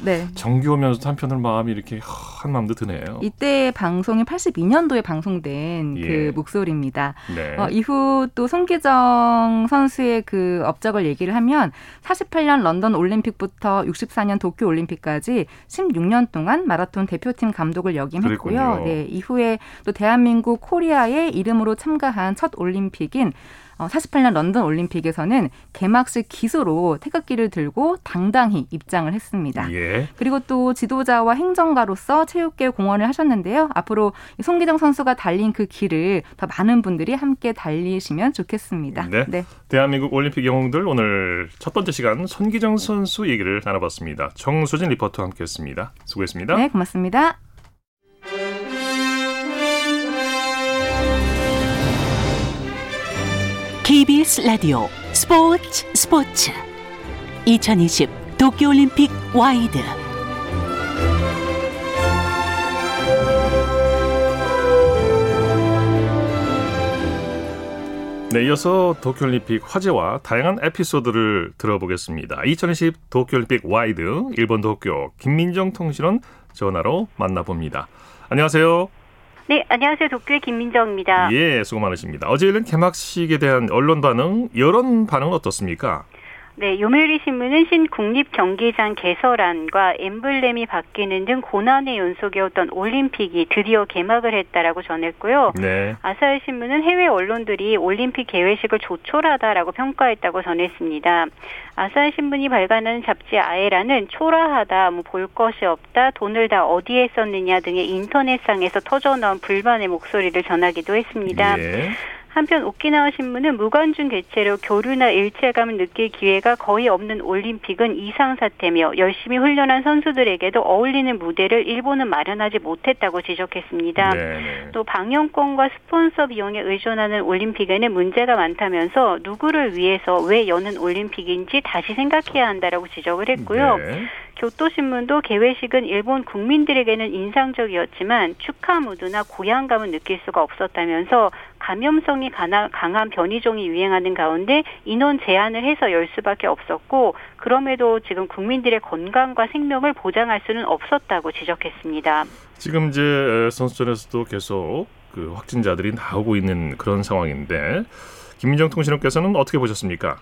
네. 정겨우면서 한편으로 마음이 이렇게 한 마음도 드네요. 이때 방송이 82년도에 방송된 예. 그 목소리입니다. 네. 어, 이후 또 손기정 선수의 그 업적을 얘기를 하면 48년 런던 올림픽부터 64년 도쿄 올림픽까지 16년 동안 마라톤 대표팀 감독을 역임했고요. 네, 이후에 또 대한민국 코리아의 이름으로 참가한 첫 올림픽인 48년 어, 런던 올림픽에서는 개막식 기수로 태극기를 들고 당당히 입장을 했습니다. 예. 그리고 또 지도자와 행정가로서 체육계 공헌을 하셨는데요. 앞으로 송기정 선수가 달린 그 길을 더 많은 분들이 함께 달리시면 좋겠습니다. 네. 네. 대한민국 올림픽 영웅들 오늘 첫 번째 시간 손기정 선수 얘기를 나눠봤습니다. 정수진 리포터와 함께했습니다. 수고했습니다. 네, 고맙습니다. KBS 라디오 스포츠 스포츠 2020 도쿄올림픽 와이드 네, 이어서 도쿄올림픽 화제와 다양한 에피소드를 들어보겠습니다. 2020 도쿄올림픽 와이드 일본 도쿄 김민정 통신원 전화로 만나봅니다. 안녕하세요. 네, 안녕하세요. 도쿄의 김민정입니다. 예, 수고 많으십니다. 어제 열린 개막식에 대한 언론 반응, 여론 반응은 어떻습니까? 네, 요메리 신문은 신국립 경기장 개설안과 엠블렘이 바뀌는 등 고난의 연속이었던 올림픽이 드디어 개막을 했다라고 전했고요. 네. 아사히 신문은 해외 언론들이 올림픽 개회식을 조촐하다라고 평가했다고 전했습니다. 아사히 신문이 발간한 잡지 아에라는 초라하다, 뭐 볼 것이 없다, 돈을 다 어디에 썼느냐 등의 인터넷상에서 터져나온 불만의 목소리를 전하기도 했습니다. 예. 한편 오키나와 신문은 무관중 개최로 교류나 일체감을 느낄 기회가 거의 없는 올림픽은 이상 사태며 열심히 훈련한 선수들에게도 어울리는 무대를 일본은 마련하지 못했다고 지적했습니다. 네. 또 방영권과 스폰서 비용에 의존하는 올림픽에는 문제가 많다면서 누구를 위해서 왜 여는 올림픽인지 다시 생각해야 한다라고 지적을 했고요. 네. 교토신문도 개회식은 일본 국민들에게는 인상적이었지만 축하 무드나 고향감은 느낄 수가 없었다면서 감염성이 강한 변이종이 유행하는 가운데 인원 제한을 해서 열 수밖에 없었고 그럼에도 지금 국민들의 건강과 생명을 보장할 수는 없었다고 지적했습니다. 지금 이제 선수촌에서도 계속 그 확진자들이 나오고 있는 그런 상황인데 김민정 통신원께서는 어떻게 보셨습니까?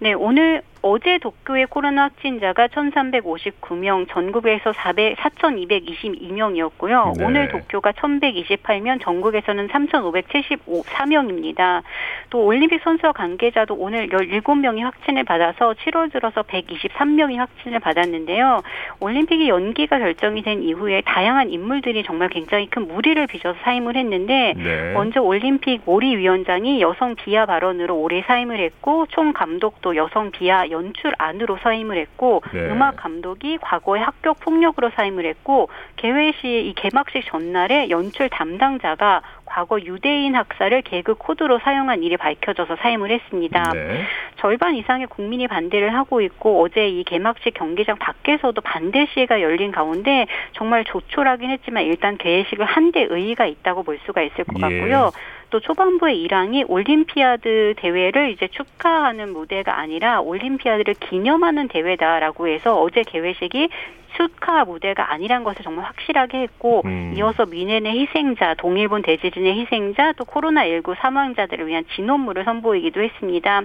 네, 오늘 어제 도쿄의 코로나 확진자가 1,359명, 전국에서 400, 4,222명이었고요. 네. 오늘 도쿄가 1,128명, 전국에서는 3,574명입니다. 또 올림픽 선수와 관계자도 오늘 17명이 확진을 받아서 7월 들어서 123명이 확진을 받았는데요. 올림픽이 연기가 결정이 된 이후에 다양한 인물들이 정말 굉장히 큰 무리를 빚어서 사임을 했는데 네. 먼저 올림픽 모리 위원장이 여성 비하 발언으로 올해 사임을 했고 총 감독도 여성 비하 연출 안으로 사임을 했고 네. 음악 감독이 과거에 학교 폭력으로 사임을 했고 개회시 이 개막식 전날에 연출 담당자가 과거 유대인 학살을 개그 코드로 사용한 일이 밝혀져서 사임을 했습니다. 네. 절반 이상의 국민이 반대를 하고 있고 어제 이 개막식 경기장 밖에서도 반대 시위가 열린 가운데 정말 조촐하긴 했지만 일단 개회식을 한데 의의가 있다고 볼 수가 있을 것 예. 같고요. 예. 또 초반부의 일항이 올림피아드 대회를 이제 축하하는 무대가 아니라 올림피아드를 기념하는 대회다라고 해서 어제 개회식이 축하 무대가 아니란 것을 정말 확실하게 했고 음. 이어서 미넨의 희생자, 동일본 대지진의 희생자, 또 코로나19 사망자들을 위한 진원물을 선보이기도 했습니다.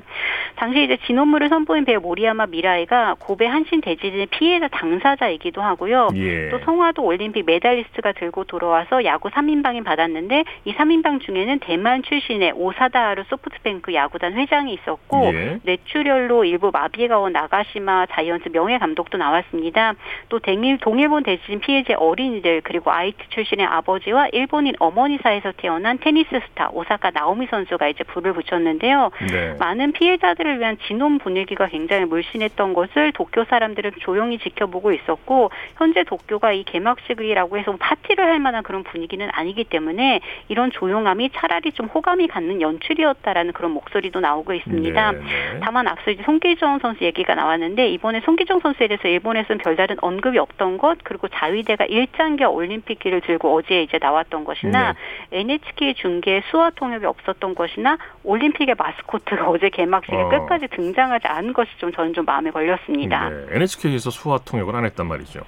당시 이제 진혼무를 선보인 배우 모리야마 미라이가 고베 한신 대지진의 피해자 당사자이기도 하고요. 예. 또 성화도 올림픽 메달리스트가 들고 돌아와서 야구 3인방이 받았는데 이 3인방 중에는 대만 출신의 오 사다하루 소프트뱅크 야구단 회장이 있었고 예. 뇌출혈로 일부 마비가 온 나가시마 자이언츠 명예 감독도 나왔습니다. 또 동일, 동일본 대지진 피해자 어린이들 그리고 아이티 출신의 아버지와 일본인 어머니 사이에서 태어난 테니스 스타 오사카 나오미 선수가 이제 불을 붙였는데요. 네. 많은 피해자들을 위한 진혼 분위기가 굉장히 물씬했던 것을 도쿄 사람들은 조용히 지켜보고 있었고 현재 도쿄가 이 개막식이라고 해서 파티를 할 만한 그런 분위기는 아니기 때문에 이런 조용함이 차라리 좀 호감이 갖는 연출이었다라는 그런 목소리도 나오고 있습니다. 네, 네. 다만 앞서 이제 송기정 선수 얘기가 나왔는데 이번에 송기정 선수에 대해서 일본에서는 별다른 언급 이 없던 것 그리고 자위대가 일장겨 올림픽기를 들고 어제 이제 나왔던 것이나 네. NHK 중계 수화 통역이 없었던 것이나 올림픽의 마스코트가 어제 개막식에 어. 끝까지 등장하지 않은 것이 좀 저는 좀 마음에 걸렸습니다. 네. NHK에서 수화 통역을 안 했단 말이죠.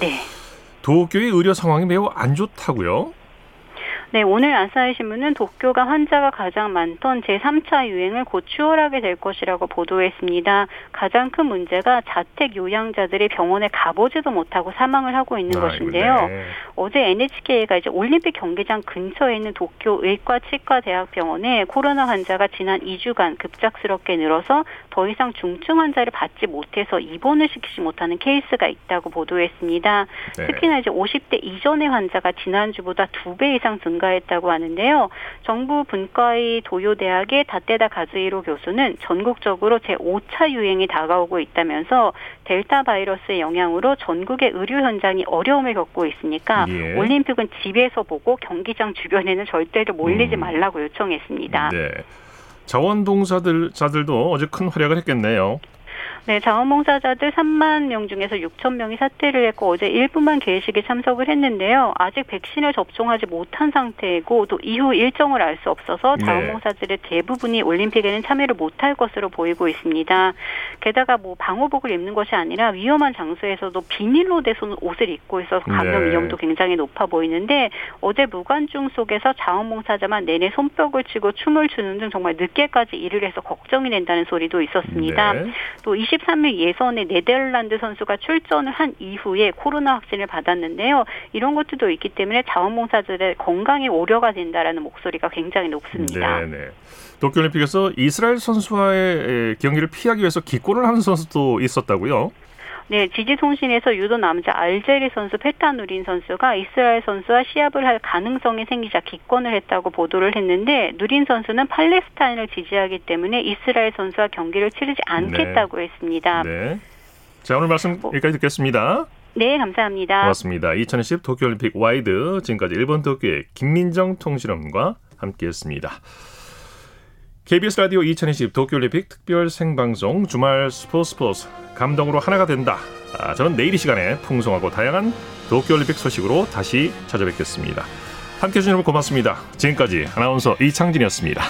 네. 도쿄의 의료 상황이 매우 안 좋다고요? 네, 오늘 아사히 신문은 도쿄가 환자가 가장 많던 제3차 유행을 곧 추월하게 될 것이라고 보도했습니다. 가장 큰 문제가 자택 요양자들이 병원에 가보지도 못하고 사망을 하고 있는 아, 것인데요. 네. 어제 NHK가 이제 올림픽 경기장 근처에 있는 도쿄 의과 치과 대학병원에 코로나 환자가 지난 2주간 급작스럽게 늘어서 더 이상 중증 환자를 받지 못해서 입원을 시키지 못하는 케이스가 있다고 보도했습니다. 네. 특히나 이제 50대 이전의 환자가 지난주보다 두 배 이상 증 증가했다고 하는데요. 정부 분과의 도요대학의 다테다 가즈이로 교수는 전국적으로 제5차 유행이 다가오고 있다면서 델타 바이러스의 영향으로 전국의 의료 현장이 어려움을 겪고 있으니까 예. 올림픽은 집에서 보고 경기장 주변에는 절대로 몰리지 음. 말라고 요청했습니다. 네. 자원봉사들 자들도 어제 큰 활약을 했겠네요. 네, 자원봉사자들 3만 명 중에서 6천 명이 사퇴를 했고 어제 일부만 개회식에 참석을 했는데요. 아직 백신을 접종하지 못한 상태이고 또 이후 일정을 알 수 없어서 네. 자원봉사들의 대부분이 올림픽에는 참여를 못할 것으로 보이고 있습니다. 게다가 뭐 방호복을 입는 것이 아니라 위험한 장소에서도 비닐로 된 옷을 입고 있어서 감염 네. 위험도 굉장히 높아 보이는데 어제 무관중 속에서 자원봉사자만 내내 손뼉을 치고 춤을 추는 등 정말 늦게까지 일을 해서 걱정이 된다는 소리도 있었습니다. 네. 또 23일 예선에 네덜란드 선수가 출전을 한 이후에 코로나 확진을 받았는데요. 이런 것들도 있기 때문에 자원봉사자들의 건강에 오려가 된다라는 목소리가 굉장히 높습니다. 네, 도쿄올림픽에서 이스라엘 선수와의 경기를 피하기 위해서 기권을 하는 선수도 있었다고요? 네, 지지통신에서 유도 남자 알제리 선수 페타 누린 선수가 이스라엘 선수와 시합을 할 가능성이 생기자 기권을 했다고 보도를 했는데 누린 선수는 팔레스타인을 지지하기 때문에 이스라엘 선수와 경기를 치르지 않겠다고 네. 했습니다. 네. 자, 오늘 말씀 여기까지 듣겠습니다. 네, 감사합니다. 고맙습니다. 2010 도쿄올림픽 와이드 지금까지 일본 도쿄의 김민정 통신원과 함께했습니다. KBS 라디오 2020 도쿄올림픽 특별 생방송 주말 스포츠 스포츠 감동으로 하나가 된다. 아, 저는 내일 이 시간에 풍성하고 다양한 도쿄올림픽 소식으로 다시 찾아뵙겠습니다. 함께해 주신 여러분 고맙습니다. 지금까지 아나운서 이창진이었습니다.